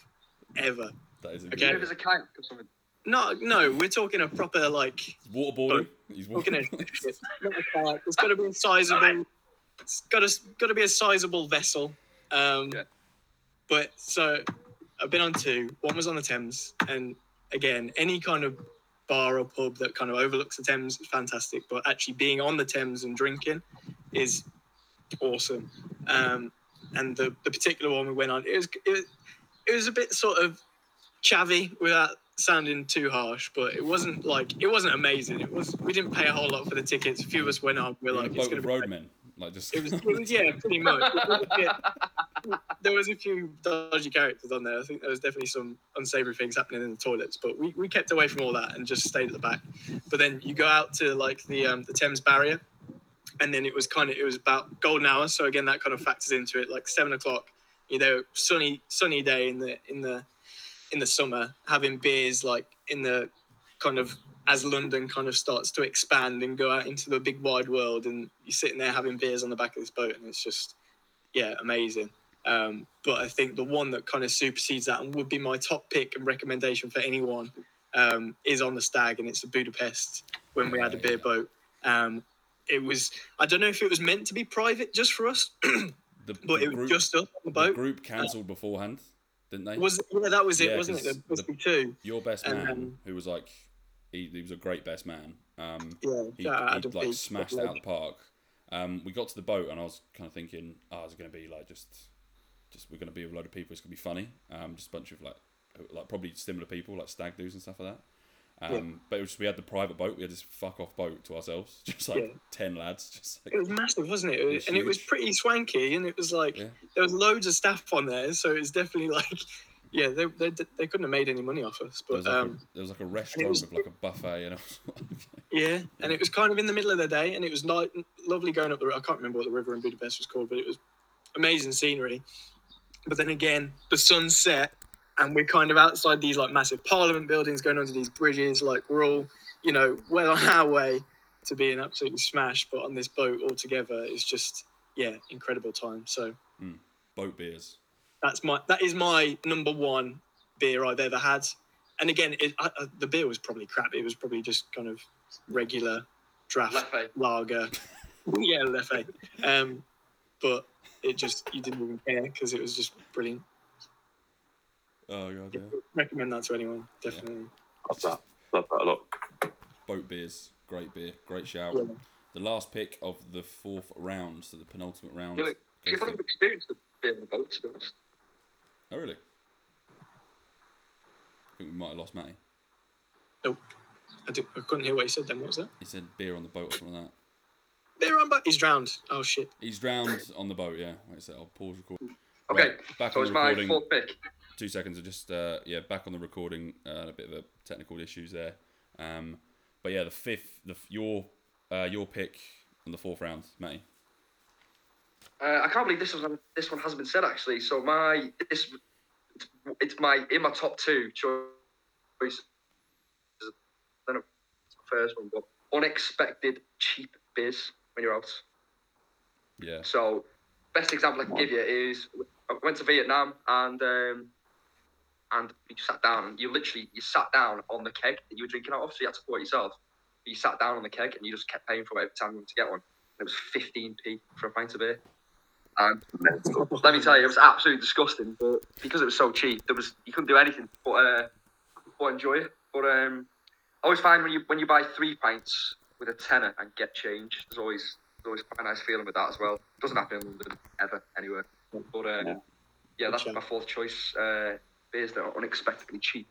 ever. That is a Okay. good if it's a kayak or something. No, no, we're talking a proper like Waterboarding. He's talking walking. a not a kayak. It's got to be a sizable. It's got to got to be a sizable vessel. Um, Yeah. But so I've been on two. One was on the Thames, and again, any kind of bar or pub that kind of overlooks the Thames is fantastic. But actually being on the Thames and drinking is awesome. Um, and the the particular one we went on, it was it, was- it was a bit sort of chavvy without sounding too harsh, but it wasn't like it wasn't amazing. It was we didn't pay a whole lot for the tickets. A few of us went on. We're like, it's gonna be. roadmen. Like just. It was, it was yeah, pretty much. It was a bit- there was a few dodgy characters on there. I think there was definitely some unsavory things happening in the toilets, but we, we kept away from all that and just stayed at the back. But then you go out to like the um, the Thames barrier, and then it was kind of it was about golden hour. So again, that kind of factors into it. Like seven o'clock, you know, sunny sunny day in the in the in the summer, having beers like in the kind of as London kind of starts to expand and go out into the big wide world, and you're sitting there having beers on the back of this boat, and it's just yeah, amazing. Um, but I think the one that kind of supersedes that and would be my top pick and recommendation for anyone um, is on the Stag, and it's the Budapest when we had a beer boat. Um, it was I don't know if it was meant to be private just for us, the, but the it was group, just us on the the boat. group cancelled beforehand, didn't they? Was yeah, that was it, Yeah, wasn't it? 'cause The the- two. Your best man, who was like, he, he was a great best man. Um, Yeah, he, out he like smashed it out of the park. Um, we got to the boat and I was kind of thinking, oh, is it going to be like just, just we're going to be with a load of people. It's going to be funny. Um, just a bunch of like, like probably similar people like stag do's and stuff like that. Um, Yeah. but it was we had the private boat. We had this fuck off boat to ourselves, just like Yeah. ten lads. Just like, It was massive, wasn't it? It was- and it was pretty swanky, and it was like Yeah. there was loads of staff on there, so it was definitely like, yeah, they, they, they couldn't have made any money off us, there was but like, um, a, there was like a restaurant was- with like a buffet you know. yeah, and it was kind of in the middle of the day, and it was night, lovely going up the. I can't remember what the river in Budapest was called, but it was amazing scenery. But then again, the sun set, and we're kind of outside these like massive Parliament buildings, going under these bridges. Like we're all, you know, well on our way to being absolutely smashed. But on this boat all together, it's just yeah, incredible time. So boat beers. That's my that is my number one beer I've ever had. And again, it, I, I, the beer was probably crap. It was probably just kind of regular draft Leffe. lager. yeah, Leffe. Um, but it just you didn't even care because it was just brilliant. Oh god, yeah. Recommend that to anyone, definitely. Love that. Love that a lot. Boat beers, great beer, great shout. Yeah. The last pick of the fourth round, so the penultimate round. You know, goes You've to- had experience of being on the boat, to be honest. Oh really? I think we might have lost Matty. I, did, I couldn't hear what he said. Then what was that? He said beer on the boat or something like that. Beer on boat. He's drowned. Oh shit. He's drowned on the boat. Yeah. Wait a sec. I'll pause recording. Okay, Right, back so on it's the my recording. fourth pick. Two seconds. of just uh, yeah, back on the recording. Uh, a bit of a technical issues there. Um, but yeah, the fifth, the your uh, your pick on the fourth round, Matty. Uh, I can't believe this was this one hasn't been said actually. So my this it's, my in my top two choices. I don't know it's the first one, but unexpected cheap beers when you're out. Yeah. So, best example I can give you is I went to Vietnam and um, and you sat down. You literally you sat down on the keg that you were drinking out of, so you had to pour it yourself. But you sat down on the keg and you just kept paying for it every time you went to get one. And it was 15p for a pint of beer. And let me tell you, it was absolutely disgusting. But because it was so cheap, there was you couldn't do anything but uh, but enjoy it. But um, I always find when you when you buy three pints with a tenner and get change, there's always there's always quite a nice feeling with that as well. doesn't happen in London ever anywhere. But um, Yeah. yeah. that's Good my fourth choice. Uh, beers that are unexpectedly cheap.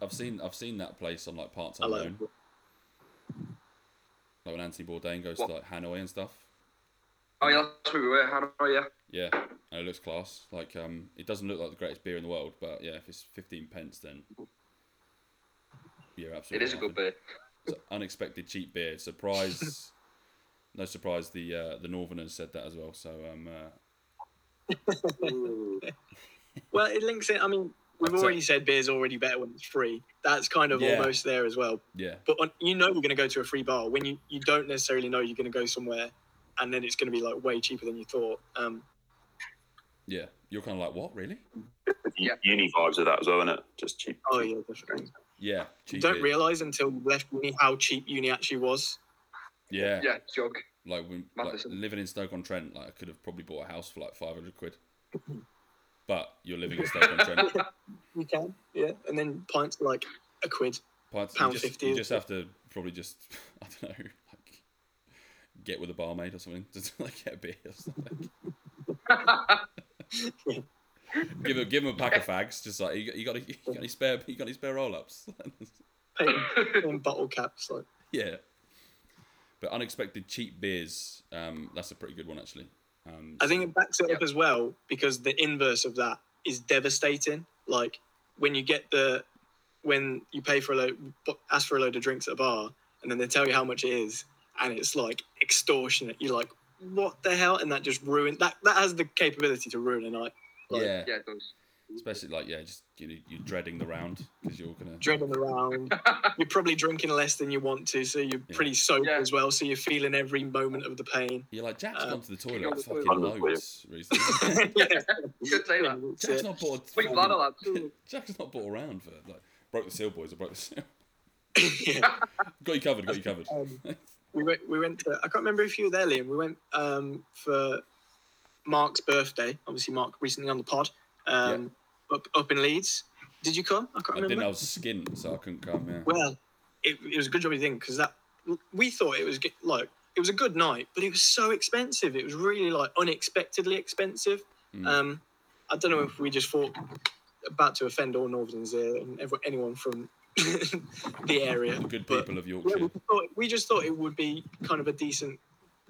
I've seen I've seen that place on like part I time like loan. Like when Anthony Bourdain goes What? to like Hanoi and stuff. Oh yeah, that's where we were. Hanoi, yeah. Yeah, and it looks class. Like um, it doesn't look like the greatest beer in the world, but yeah, if it's fifteen pence, then yeah, It absolutely. is a good beer. It's unexpected cheap beer. Surprise. no surprise. The uh, the Northerners said that as well. So um, uh, Well, it links in. I mean, we've That's it. already said beer's already better when it's free. That's kind of Yeah. almost there as well. yeah, But on, you know we're going to go to a free bar when you, you don't necessarily know you're going to go somewhere, and then it's going to be like way cheaper than you thought. Um, yeah. You're kind of like, what, really? Yeah. Uni vibes of that as well, isn't it? Just cheap. oh yeah, definitely. Yeah, You don't beer. realize until you left uni how cheap uni actually was. Yeah, Yeah, jug. like when like, living in Stoke on Trent, like I could have probably bought a house for like five hundred quid. But you're living in Stoke on Trent. You can, yeah. And then pints like a quid. Pints, Pound you just, 50 you just have to probably just I don't know, like get with a barmaid or something, just like get a beer or something. give him give him a pack of fags, just like you got, you got, any, you got any spare you got any spare roll ups? Paying, paying bottle caps. Like, yeah. But unexpected cheap beers, um, that's a pretty good one actually. Um, I think it backs it up as well because the inverse of that is devastating. Like when you get the when you pay for a load, ask for a load of drinks at a bar, and then they tell you how much it is, and it's like extortionate. You're like, what the hell? And that just ruined that. That has the capability to ruin a night. Like, yeah, Yeah, it does. especially like yeah, just you know, you're dreading the round because you're gonna Dreading around, you're probably drinking less than you want to, so you're Yeah. pretty sober Yeah. as well. So you're feeling every moment of the pain. You're like Jack's Uh, gone to the toilet know, fucking Hundred quid. loads recently. yeah, You could say that. Jack's not bought. Sweet bladder, lad. Jack's not bought around for like broke the seal, boys. I broke the seal. yeah. got you covered. Got you covered. Um, we went. We went to. I can't remember if you were there, Liam. We went um, for Mark's birthday. Obviously, Mark recently on the pod. Um, Up up in Leeds. Did you come? I can't I remember. didn't. I was skinned, so I couldn't come. Yeah. Well, it, it was a good job you didn't because that we thought it was like it was a good night, but it was so expensive. It was really like unexpectedly expensive. Mm. Um, I don't know if we just thought about to offend all Northerns here and everyone, anyone from the area. the good but- people of yeah, Yorkshire. we, just thought, we just thought it would be kind of a decent,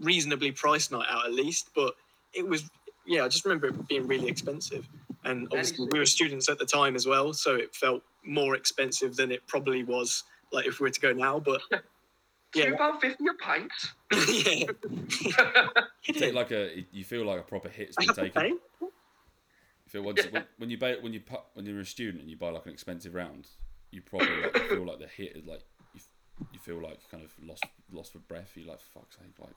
reasonably priced night out at least, but it was. Yeah, I just remember it being really expensive, and obviously we were students at the time as well, so it felt more expensive than it probably was. Like if we were to go now, but yeah, Two pound fifty a pint. yeah, Take like a. You feel like a proper hit's I been have taken. pay. You feel once, when, when you buy when you when you're a student and you buy like an expensive round, you probably like, feel like the hit is like you, you feel like kind of lost lost for breath. You're like fuck's sake, like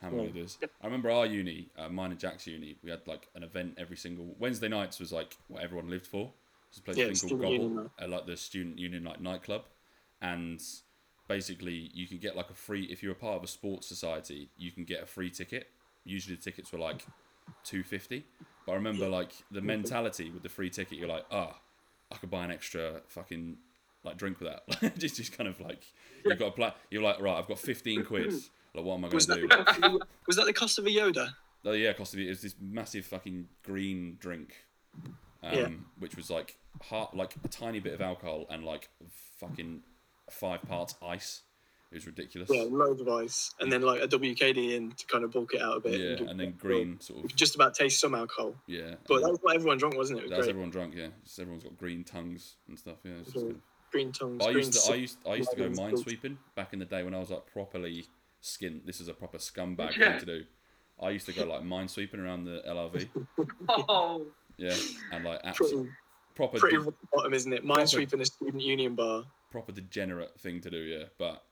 how am I gonna do this? I remember our uni, uh, mine and Jack's uni, we had like an event every single Wednesday nights was like what everyone lived for. It was a place Yeah, thing called Gobble, uh, like the student union like nightclub, and basically you can get like a free if you're a part of a sports society, you can get a free ticket. Usually the tickets were like two fifty. But I remember like the mentality with the free ticket, you're like, ah, I could buy an extra fucking like drink with that. just just kind of like you've got a pla- You're like, right, I've got fifteen quid. Like, what am I going to do? the was that the cost of a Yoda? Oh yeah, it cost me. It was this massive fucking green drink, um, Yeah. which was like heart, like a tiny bit of alcohol and like fucking five parts ice. It was ridiculous. Yeah, loads of ice, and then like a WKD in to kind of bulk it out a bit. Yeah, give and then green sort of. Just about taste some alcohol, Yeah, but and that was what everyone drunk, wasn't it? It was that's everyone drunk. Yeah, just everyone's got green tongues and stuff. Yeah, it's just mm-hmm. kind of- Green tongues. I green used to, I sip- used, I used to go lemons, mine sweeping back in the day when I was like properly skint. This is a proper scumbag Yeah. thing to do. I used to go like mine sweeping around the LRV. Oh, Yeah, and like absolutely pretty, proper, pretty de- rock bottom, isn't it? Proper- Minesweeping a student union bar. proper degenerate thing to do. Yeah, but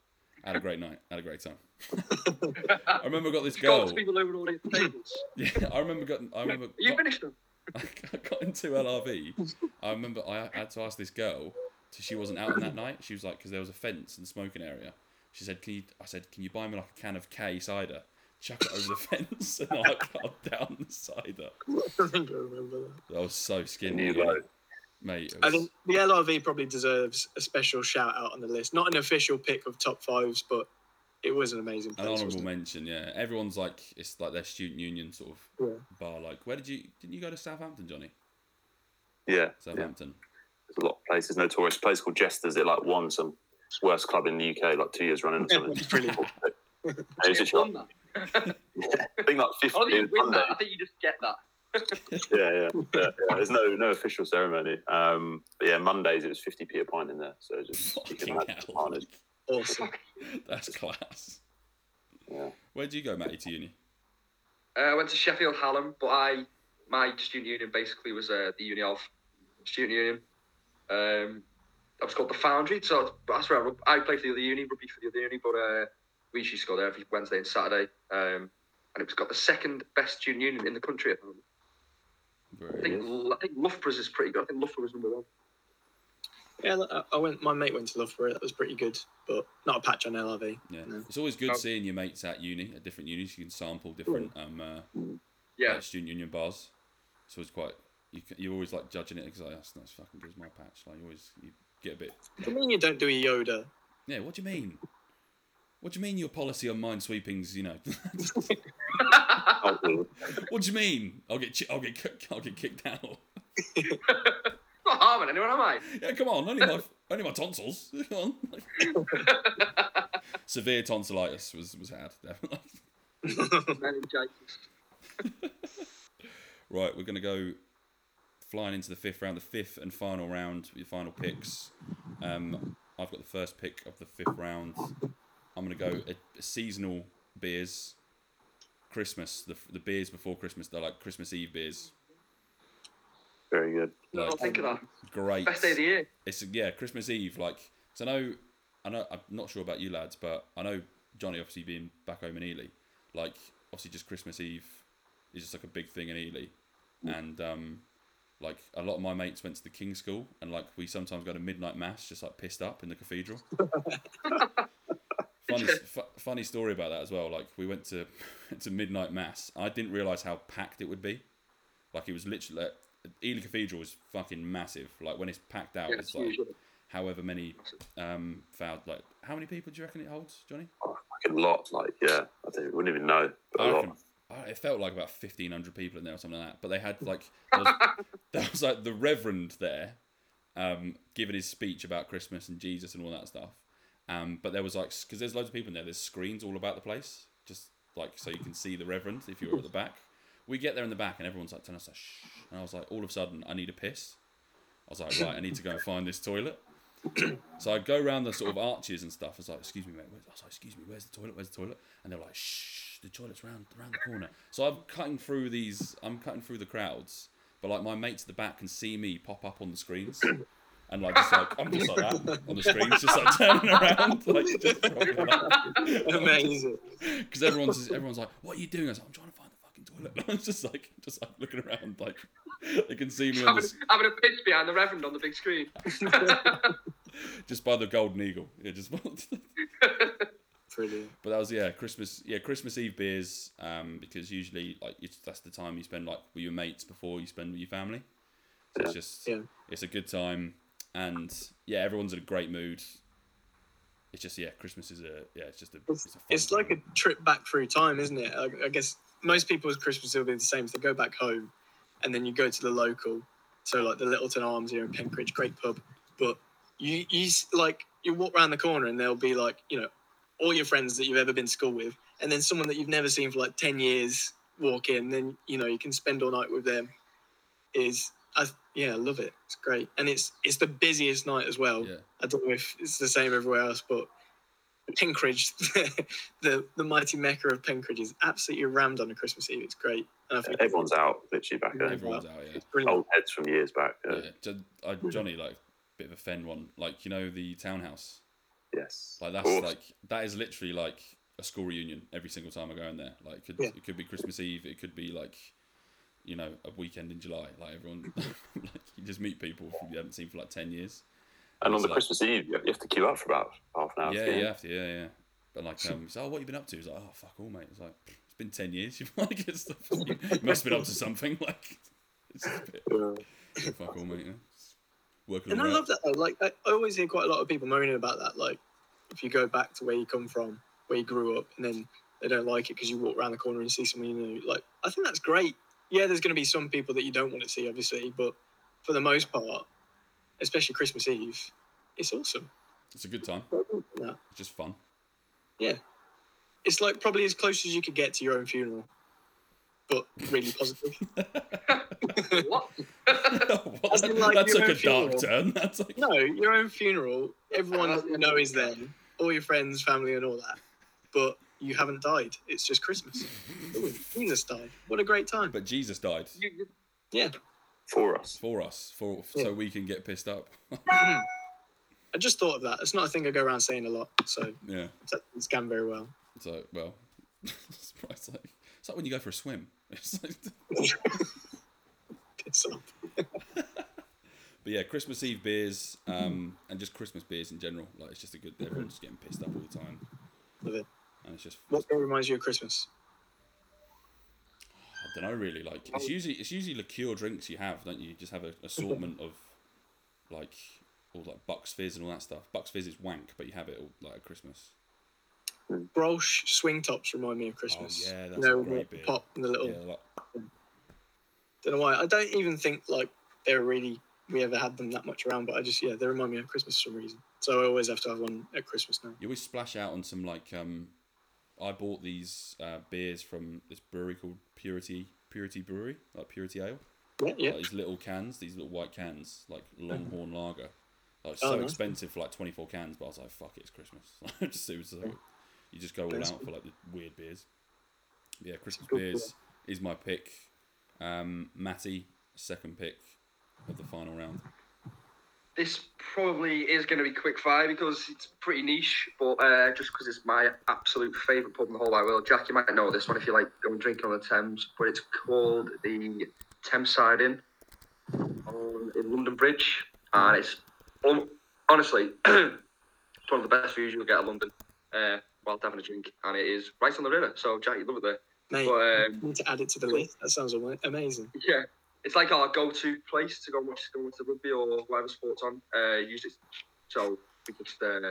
I had a great night. I had a great time. I remember I got this girl. to people over all the tables. Yeah, I remember got. I remember. You got- finished them. I got into LRV. I remember I had to ask this girl. So she wasn't out on that night. She was like, because there was a fence and smoking area. She said, "Can you?" I said, "Can you buy me like a can of K cider?" Chuck it over the fence, and I got down the cider. I think I remember that. I was so skinny, You go. Mate. It I think the LRV probably deserves a special shout out on the list. Not an official pick of top fives, but it was an amazing an place. honourable wasn't it? mention. Yeah, everyone's like, it's like their student union sort of Yeah. bar. Like, where did you? Didn't you go to Southampton, Johnny? Yeah, yeah. Southampton. There's a lot of places notorious. A place called Jesters. It like won some worst club in the UK like two years running or something. Brilliant. And it's You literally won that. I think like I 50 think you win that. I think you just get that. Yeah, yeah, yeah, yeah. There's no no official ceremony. Um, but yeah, Mondays it was 50p a pint in there, so it's just you can Fucking imagine hell. carnage. Awesome. That's class. Yeah. Where'd you go, Matty, to uni? Uh, I went to Sheffield Hallam, but I my student union basically was uh, the uni of student union. Um, that was called the Foundry, so that's where I, I played for the other uni, rugby for the other uni, but uh, we usually used to go there every Wednesday and Saturday. Um, and it was got the second best student union in the country at the moment. I Very think I think Loughborough's is pretty good. I think Loughborough was number one. Yeah, I- I went. My mate went to Loughborough. That was pretty good, but not a patch on LRV. Yeah, No. it's always good Oh. seeing your mates at uni, at different unis. You can sample different um, uh, Yeah, uh, student union bars. So it's quite. You can, you're always like judging it because like, that's not as fucking good as my patch. Like you always you get a bit. I mean, you don't do a Yoda. Yeah, what do you mean? What do you mean your policy on mine sweepings? You know, what do you mean? I'll get I'll get I'll get kicked out. not harming anyone, am I? Yeah, come on, only my only my tonsils. Come on. Severe tonsillitis was was had definitely. Right, we're going to go flying into the fifth round, the fifth and final round, your final picks. Um, I've got the first pick of the fifth round. I'm going to go a, a seasonal beers, Christmas, the, the beers before Christmas, they're like Christmas Eve beers. very good. No, Like, think of that. great. Best day of the year. It's yeah, Christmas Eve. Like, so I know, I know, I'm not sure about you lads, but I know Johnny obviously being back home in Ely, like obviously just Christmas Eve is just like a big thing in Ely, and um, like a lot of my mates went to the King School, and like we sometimes go to midnight mass, just like pissed up in the cathedral. funny, fu- funny story about that as well. Like we went to to midnight mass. I didn't realize how packed it would be. Like it was literally. Like, Ely Cathedral was fucking massive. Like when it's packed out, Yeah, it's like usually. however many um found like how many people do you reckon it holds, Johnny? Oh, fucking lot. Like yeah, I don't, wouldn't even know. I a reckon I- it felt like about fifteen hundred people in there or something like that. But they had like there was, there was like the Reverend there, um, giving his speech about Christmas and Jesus and all that stuff. Um, but there was like because there's loads of people in there. There's screens all about the place, just like so you can see the Reverend if you're at the back. We get there in the back and everyone's like telling us like shh, and I was like all of a sudden I need a piss. I was like right, I need to go and find this toilet. So I go around the sort of arches and stuff. I was like, "Excuse me, mate." I was like, "Excuse me, where's the toilet? Where's the toilet?" And they're like, "Shh, the toilet's round around the corner." So I'm cutting through these. I'm cutting through the crowds, but like my mates at the back can see me pop up on the screens, and like just like I'm just like that on the screens, just like turning around, like just Amazing. because everyone's just, everyone's like, "What are you doing?" I was like, "I'm trying to find the fucking toilet." And I'm just like, just like looking around, like they can see me on Having, having a pitch behind the Reverend on the big screen. just by the golden eagle. Yeah, just. Brilliant. But that was yeah, Christmas yeah, Christmas Eve beers. Um, because usually like it's, that's the time you spend like with your mates before you spend with your family. So it's just Yeah. it's a good time, and yeah, everyone's in a great mood. It's just yeah, Christmas is a yeah, it's just a It's, it's, a fun it's like a trip back through time, isn't it? I, I guess most people's Christmas will be the same. So they go back home, and then you go to the local. So like the Littleton Arms here in Penkridge, great pub. But you you like you walk around the corner, and there'll be like you know all your friends that you've ever been to school with, and then someone that you've never seen for like ten years walk in. Then you know you can spend all night with them. Is I yeah, I love it. It's great, and it's it's the busiest night as well. yeah. I don't know if it's the same everywhere else, but Penkridge, the the mighty mecca of Penkridge, is absolutely rammed on a Christmas Eve. It's great. And I think Everyone's out literally back then. Everyone's out yeah. it's. Old heads from years back. Yeah. yeah. Jo- uh, Johnny like bit of a fen one like you know the townhouse Yes. Like that's like that is literally like a school reunion every single time I go in there. Like it could Yeah. it could be Christmas Eve, it could be like you know a weekend in July. Like everyone, like you just meet people who you haven't seen for like ten years. And on the like- Christmas Eve, you have to queue up for about half an hour. yeah, to get in. you have to, yeah, yeah. But like, um, so, oh, what you been up to? It's like, oh, fuck all, mate. It's like it's been ten years. You've like it's the, you must have been up to something. Like it's a bit, Yeah. fuck all, mate. Yeah. Working And I around. love that though. Like I, I always hear quite a lot of people moaning about that. Like if you go back to where you come from, where you grew up, and then they don't like it because you walk around the corner and see someone you know. Like I think that's great. Yeah, there's going to be some people that you don't want to see, obviously, but for the most part, especially Christmas Eve, it's awesome. It's a good time. Yeah. It's just fun. Yeah. It's like probably as close as you could get to your own funeral, but really positive. what? What? As like, That's your like own a dark funeral. turn. That's like no, your own funeral. Everyone that you know is there, all your friends, family, and all that. But you haven't died. It's just Christmas. Ooh, Jesus died. What a great time. But Jesus died You, you, Yeah. For us. for us, for Yeah. so we can get pissed up. I just thought of that. It's not a thing I go around saying a lot, so yeah. it's gone very well. So well, it's it's like it's like when you go for a swim. It's like, Piss off. but yeah, Christmas Eve beers, um, and just Christmas beers in general. Like it's just a good. Everyone's getting pissed up all the time, Love it. And it's just What reminds you of Christmas? I don't know really. Like it's usually it's usually liqueur drinks you have, don't you? You just have an assortment of like all like Bucks Fizz and all that stuff. Bucks Fizz is wank, but you have it all like at Christmas. Grolsch swing tops remind me of Christmas. Oh, yeah, that's you know, a great beer. pop and the little. Yeah, like, Don't know why. I don't even think like they're really we ever had them that much around, but I just yeah they remind me of Christmas for some reason. So I always have to have one at Christmas now. you always splash out on some like um, I bought these uh, beers from this brewery called Purity Purity Brewery, like Purity Ale. Yeah, yeah. Like these little cans, these little white cans, like Longhorn Lager. Like Oh, so nice. expensive for like twenty four cans, but I was like, fuck it, it's Christmas. just it was so, you just go all Nice. out for like the weird beers. Yeah, Christmas good beers is my pick. Um, Matty, second pick of the final round. This probably is going to be quick fire because it's pretty niche, but uh, just because it's my absolute favourite pub in the whole wide world. Jack, you might know this one if you like going drinking on the Thames, but it's called the Thames Side Inn on in London Bridge, and it's hon- honestly it's one of the best views you'll get at London uh, while having a drink, and it is right on the river. So Jack, you love it there. Mate, But I um, need to add it to the list. That sounds amazing. yeah, it's like our go-to place to go and watch go and watch the rugby or whatever sports on. Uh, usually, so we just uh,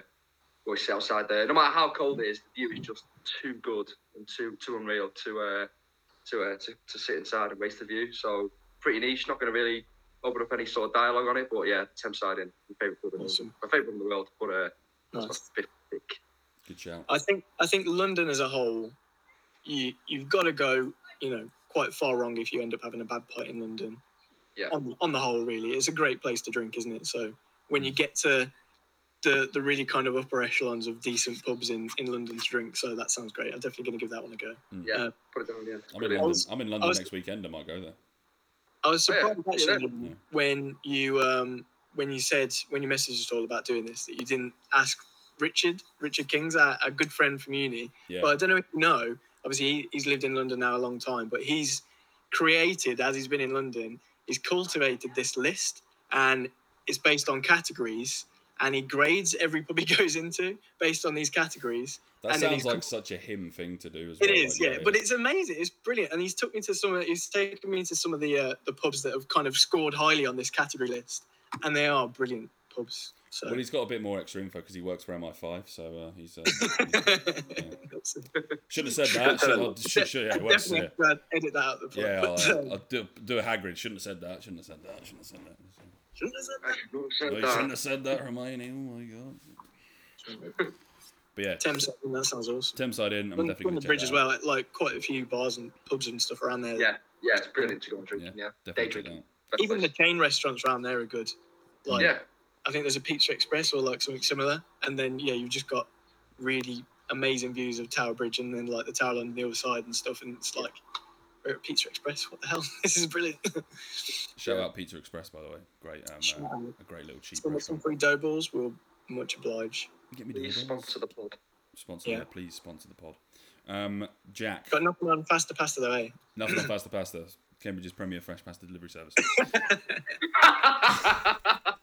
always sit outside there. No matter how cold it is, the view is just too good and too too unreal to uh, to, uh, to to sit inside and waste the view. So pretty niche. Not going to really open up any sort of dialogue on it, but yeah, Thames Side Inn my favourite club in Awesome. my favourite in the world. But uh, that's Nice. my fifth pick. Good shout. I think I think London as a whole, you you've got to go, you know, quite far wrong if you end up having a bad pint in London. Yeah. On on the whole, really, it's a great place to drink, isn't it? So when you get to the the really kind of upper echelons of decent pubs in in London to drink, so that sounds great. I'm definitely going to give that one a go. Yeah, Uh, put it down. Yeah, I'm in London. was- I'm in London was- next weekend. I might go there. I was Oh, yeah. surprised actually Yeah. Yeah. when you um when you said when you messaged us all about doing this that you didn't ask Richard Richard King's our, a good friend from uni. Yeah. But I don't know if you know. Obviously, he, he's lived in London now a long time, but he's created as he's been in London. He's cultivated this list, and it's based on categories. And he grades every pub he goes into based on these categories. that and sounds like com- such a him thing to do as It well. is, like, yeah, but it's amazing. It's brilliant, and he's took me to some. Of, he's taken me to some of the uh, the pubs that have kind of scored highly on this category list, and they are brilliant pubs. So Well, he's got a bit more extra info because he works for MI5, so uh, he's. Uh, That's it. shouldn't have said that. Should, should, should, yeah, well, definitely yeah, edit that out. of The yeah pod. I'll, But, uh, I'll do, do a Hagrid. Shouldn't have said that. Shouldn't have said that. Shouldn't have said that. Shouldn't have said that. should not have said you that. shouldn't have said that, Hermione. Oh my god. But yeah, Thames, that sounds awesome. Thames Side Inn. I'm On, definitely on the bridge as well, like quite a few bars and pubs and stuff around there. Yeah, yeah, it's brilliant to go and drink. Yeah, Yeah, Definitely day check drinking. that out. Best Even the chain restaurants around there are good. Like yeah, I think there's a Pizza Express or like something similar, and then yeah, you've just got really amazing views of Tower Bridge and then like the tower on the other side and stuff, and it's like we're at Pizza Express. What the hell? This is brilliant. Shout out Pizza Express, by the way. Great, um, uh, a great little cheap Some, some free dough balls. We'll much oblige. Get me Please dildos. sponsor the pod. Sponsor, Yeah. yeah. please sponsor the pod. Um, Jack, Got nothing on faster pasta though, eh? nothing on Faster Pasta. Cambridge's premier fresh pasta delivery service.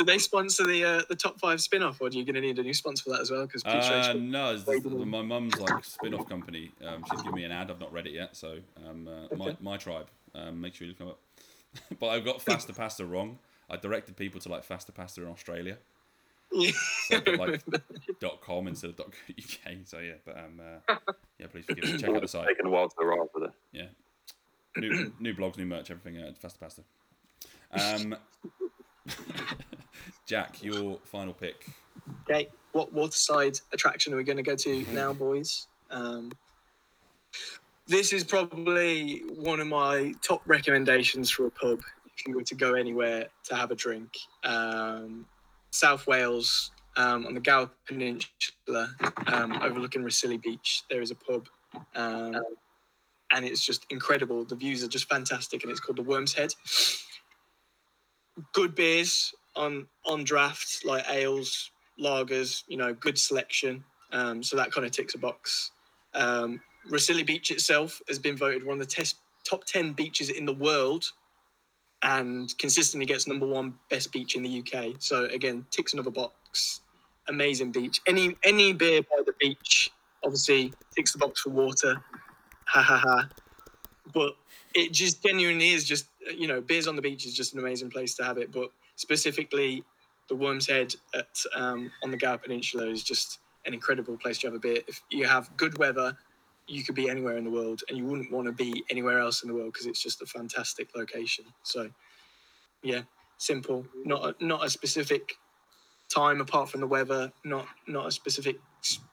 Do they sponsor the uh, the top five spin off, or are you going to need a new sponsor for that as well? Because Uh, no, it's the, the, my mum's like spin-off company. Um, she's given me an ad. I've not read it yet, so um, uh, my Okay. my tribe. Um, make sure you look them up. but I've got Faster Pasta wrong. I directed people to like Faster Pasta in Australia. So I like dot .com instead of dot .uk. So yeah, but um, uh, yeah, please forgive me. Check out the site. Taking a while to arrive with it. Yeah, new new blogs, new merch, everything at Faster Pasta. Um, Jack, your final pick. Okay, what waterside attraction are we going to go to now, boys? Um, this is probably one of my top recommendations for a pub if you were to go anywhere to have a drink. Um, South Wales, um, on the Gower Peninsula, um, overlooking Rhossili Beach, there is a pub. Um, and it's just incredible. The views are just fantastic, and it's called the Worm's Head. Good beers on on draft, like ales, lagers. You know, good selection. Um, so that kind of ticks a box. Um, Rhossili Beach itself has been voted one of the tes- top ten beaches in the world, and consistently gets number one best beach in the UK. So again, ticks another box. Amazing beach. Any any beer by the beach, obviously ticks the box for water. Ha ha ha. But it just genuinely is just you know beers on the beach is just an amazing place to have it. But specifically, the Worm's Head at um, on the Gower Peninsula is just an incredible place to have a beer. If you have good weather, you could be anywhere in the world, and you wouldn't want to be anywhere else in the world because it's just a fantastic location. So, yeah, simple. Not a, not a specific time apart from the weather. Not not a specific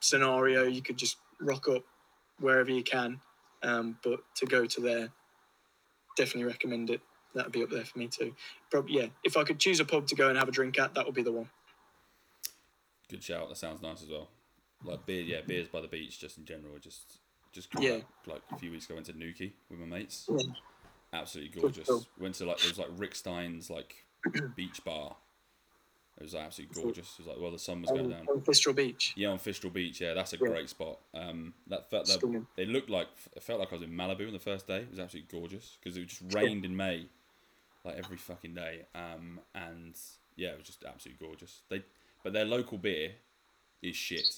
scenario. You could just rock up wherever you can. Um, but to go to there, definitely recommend it. That would be up there for me too. Probably, yeah. If I could choose a pub to go and have a drink at, that would be the one. Good shout. That sounds nice as well. Like beer, yeah, beers by the beach, just in general, just just cool. Yeah. Like, like a few weeks ago, I went to Newquay with my mates. Yeah. Absolutely gorgeous. cool. Went to like it was like Rick Stein's like beach bar. It was absolutely gorgeous. It was like well, the sun was going On, down. on Fistral Beach. Yeah, on Fistral Beach. Yeah, that's a Yeah. great spot. Um, that felt that looked like it felt like I was in Malibu on the first day. It was absolutely gorgeous because it just rained in May, like every fucking day. Um, and yeah, it was just absolutely gorgeous. They but their local beer is shit.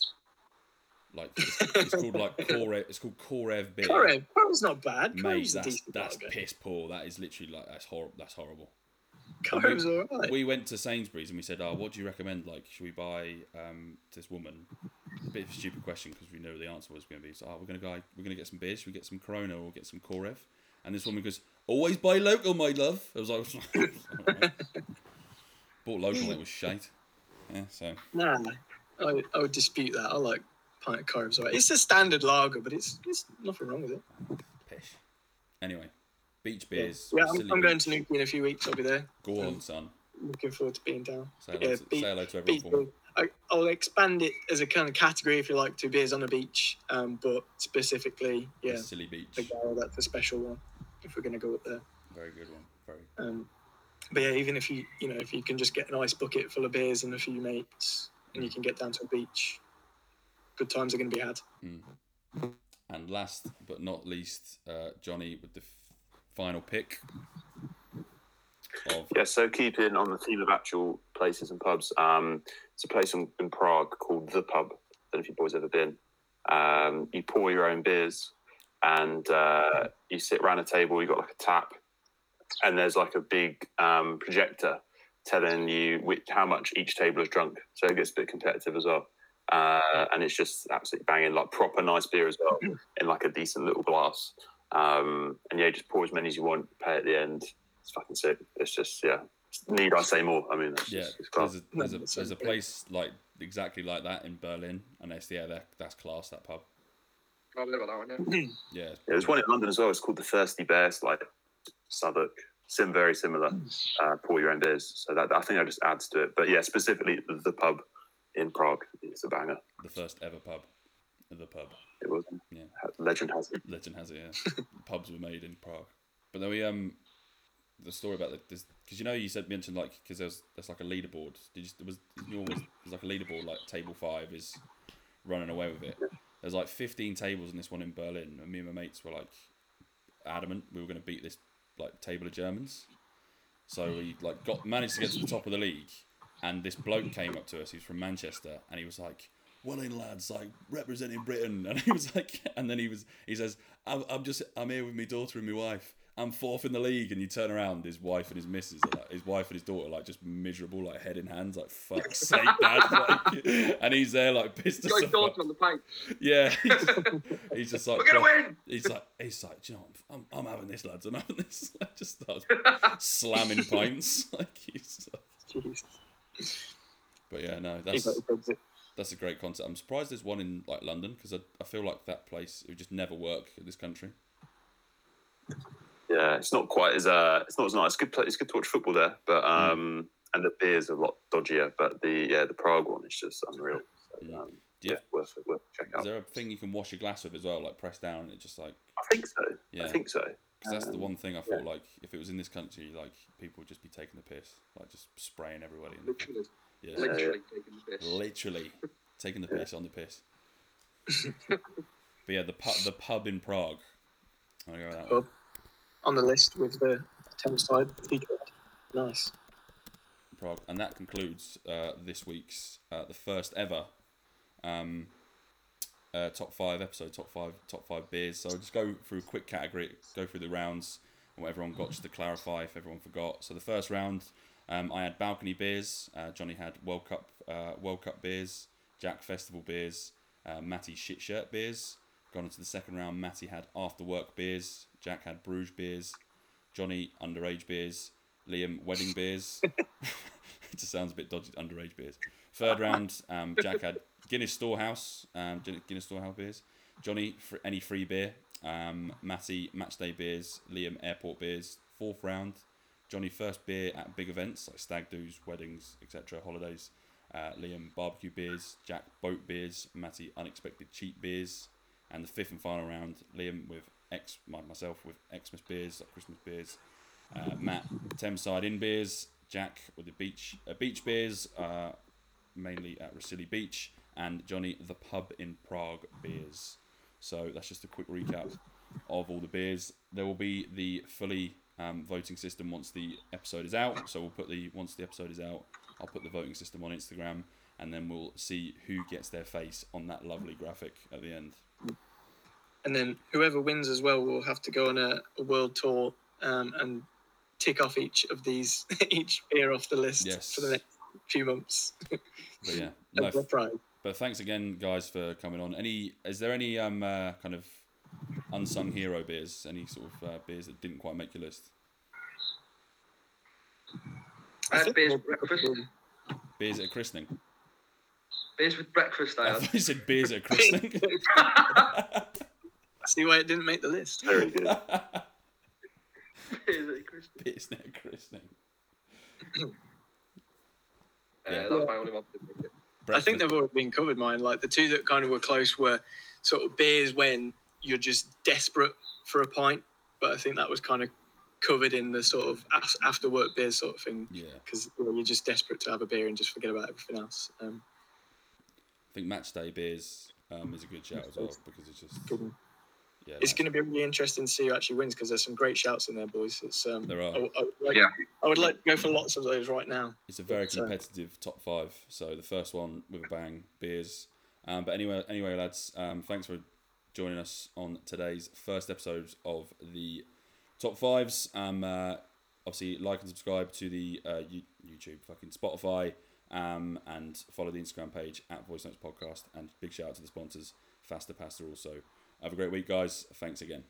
Like it's, it's called like Korev. It's called Korev beer. Korev. Korev's not bad. Mate, Korev's that's that's lager. piss poor. That is literally like that's horrible. That's horrible. Korev's alright. We went to Sainsbury's and we said, "Oh, what do you recommend? Like, should we buy um, this woman?" A bit of a stupid question because we know the answer was going to be, "So, oh, we're going to go. We're going to get some beers. Should we get some Corona or we get some Korev?" And this woman goes, "Always buy local, my love." I was like, "Bought local, it was shite." Yeah, so Nah, I, I would dispute that. I like pint of Korev's alright. It's a standard lager, but it's, it's nothing wrong with it. pish. Anyway, beach beers. yeah I'm, I'm going to Newquay in a few weeks. I'll be there. Go on, son. Looking forward to being down. Say hello, Yeah, to, beach- say hello to everyone Beach for me. beer. I, I'll expand it as a kind of category if you like to beers on the beach, um, but specifically, yeah, Silly the Beach. Gower, that's a special one if we're going to go up there. Very good one. Very. Um, but yeah, even if you you know if you can just get an ice bucket full of beers and a few mates, and you can get down to a beach, good times are going to be had. And last but not least, uh, Johnny with the f- final pick of Yeah, so keeping on the theme of actual places and pubs, um, it's a place in, in Prague called The Pub. I don't know if you boys ever been. Um, you pour your own beers and uh, you sit around a table, you've got like a tap, and there's like a big um, projector telling you which, how much each table has drunk. So it gets a bit competitive as well. Uh, and it's just absolutely banging, like proper nice beer as well, in like a decent little glass. Um, and yeah, just pour as many as you want, pay at the end. It's fucking sick. It's just, yeah. Need I say more? I mean, it's, yeah. just, it's. There's a, there's, a, there's a place like exactly like that in Berlin, and that's yeah, that, that's class. That pub. I've never that one, yeah. Yeah, Yeah, there's one in London as well. It's called the Thirsty Bear. It's like Southwark. Sim very similar. Uh, pour your own beers. So that I think that just adds to it. But yeah, specifically the pub in Prague is a banger. the first ever pub. The pub. It was. Yeah. Legend has it. Legend has it. Yeah, pubs were made in Prague. But then we um, the story about the because you know you said mentioned like because there's there's like a leaderboard. Did you was you always there's like a leaderboard like table five is running away with it. There's like 15 tables in this one in Berlin, and me and my mates were like adamant we were going to beat this like table of Germans. So we like got managed to get to the top of the league, and this bloke came up to us. He was from Manchester, and he was like, "Well in, lads, like representing Britain." And he was like, and then he was he says, "I'm, I'm just I'm here with my daughter and my wife." I'm fourth in the league, and you turn around, his wife and his missus, are like, his wife and his daughter, like just miserable, like head in hands, like fuck's sake, dad, like, and he's there like pissed Got his off. daughter on the plane. Yeah, he's, he's just like, We're gonna win. He's like, he's like, "Do you know, what? I'm, I'm having this, lads. I'm having this. I just starts slamming pints. Like he's, but yeah, no, that's got that's a great concept. I'm surprised there's one in like London because I, I feel like that place it would just never work in this country. Yeah, it's not quite as uh, it's not as nice. It's good. Play, it's good to watch football there, but um, and the beers a lot dodgier. But the yeah, the Prague one is just unreal. So, Mm. um, Yeah. yeah, worth. Worth checking Is there a thing you can wash your glass with as well, like press down and it just like I think so. Yeah. I think so. because that's the Um, one thing I thought like if it was in this country, like people would just be taking the piss, like just spraying everybody. In the, Literally, yeah, literally taking the piss. literally taking the piss on the piss. but yeah, the pub, the pub in Prague. I go with that one. On the list with the Thames side. Nice. Prague, and that concludes uh, this week's uh, the first ever um, uh, top five episode, top five top five beers. So I'll just go through a quick category, go through the rounds what everyone got, just to clarify if everyone forgot. So the first round, um, I had balcony beers. Uh, Johnny had World Cup uh, World Cup beers. Jack Festival beers. Uh, Matty shit shirt beers. Gone into the second round, Matty had after work beers. Jack had Bruges beers. Johnny underage beers. Liam wedding beers. it just sounds a bit dodgy. Underage beers. Third round, um, Jack had Guinness Storehouse. Um, Guinness Storehouse beers. Johnny fr- any free beer. Um, Matty matchday beers. Liam airport beers. Fourth round, Johnny first beer at big events like stag do's, weddings, etc., holidays. Uh, Liam barbecue beers. Jack boat beers. Matty unexpected cheap beers. And the fifth and final round, Liam with X, my- myself with Xmas beers, like Christmas beers. Uh, Matt Thames Side Inn beers. Jack with the beach uh, beach beers, uh, mainly at Rhossili Beach, and Johnny the pub in Prague beers. So that's just a quick recap of all the beers. There will be the fully um, voting system once the episode is out. So we'll put the once the episode is out, I'll put the voting system on Instagram, and then we'll see who gets their face on that lovely graphic at the end. And then whoever wins as well will have to go on a, a world tour um, and tick off each of these, each beer off the list Yes. for the next few months. But yeah, no, prize. But thanks again, guys, for coming on. Any is there any um uh, kind of unsung hero beers? Any sort of uh, beers that didn't quite make your list? I had beers we'll- with breakfast. Beers at a christening. Beers with breakfast. I I had. you said beers at a christening. See why it didn't make the list. Very good. beers at Christmas. beers at a christening. Yeah. That's my only one. didn't make it. I think they've already been covered. Mine, like the two that kind of were close, were sort of beers when you're just desperate for a pint. But I think that was kind of covered in the sort of after work beer sort of thing Yeah, because you know, you're just desperate to have a beer and just forget about everything else. Um, I think match day beers um, is a good shout as well because it's just good. Yeah. it's going to be really interesting to see who actually wins because there's some great shouts in there, boys. It's um, There are. I, I would like, Yeah. I would like to go for lots of those right now. It's a very But, uh, competitive top five. So the first one with a bang, beers. Um, but anyway, anyway, lads, um, thanks for joining us on today's first episode of the top fives. Um, uh, obviously, like and subscribe to the uh, YouTube, fucking Spotify, um, and follow the Instagram page at Voice Notes Podcast. And big shout out to the sponsors, Faster Pasta. Also, have a great week, guys. Thanks again.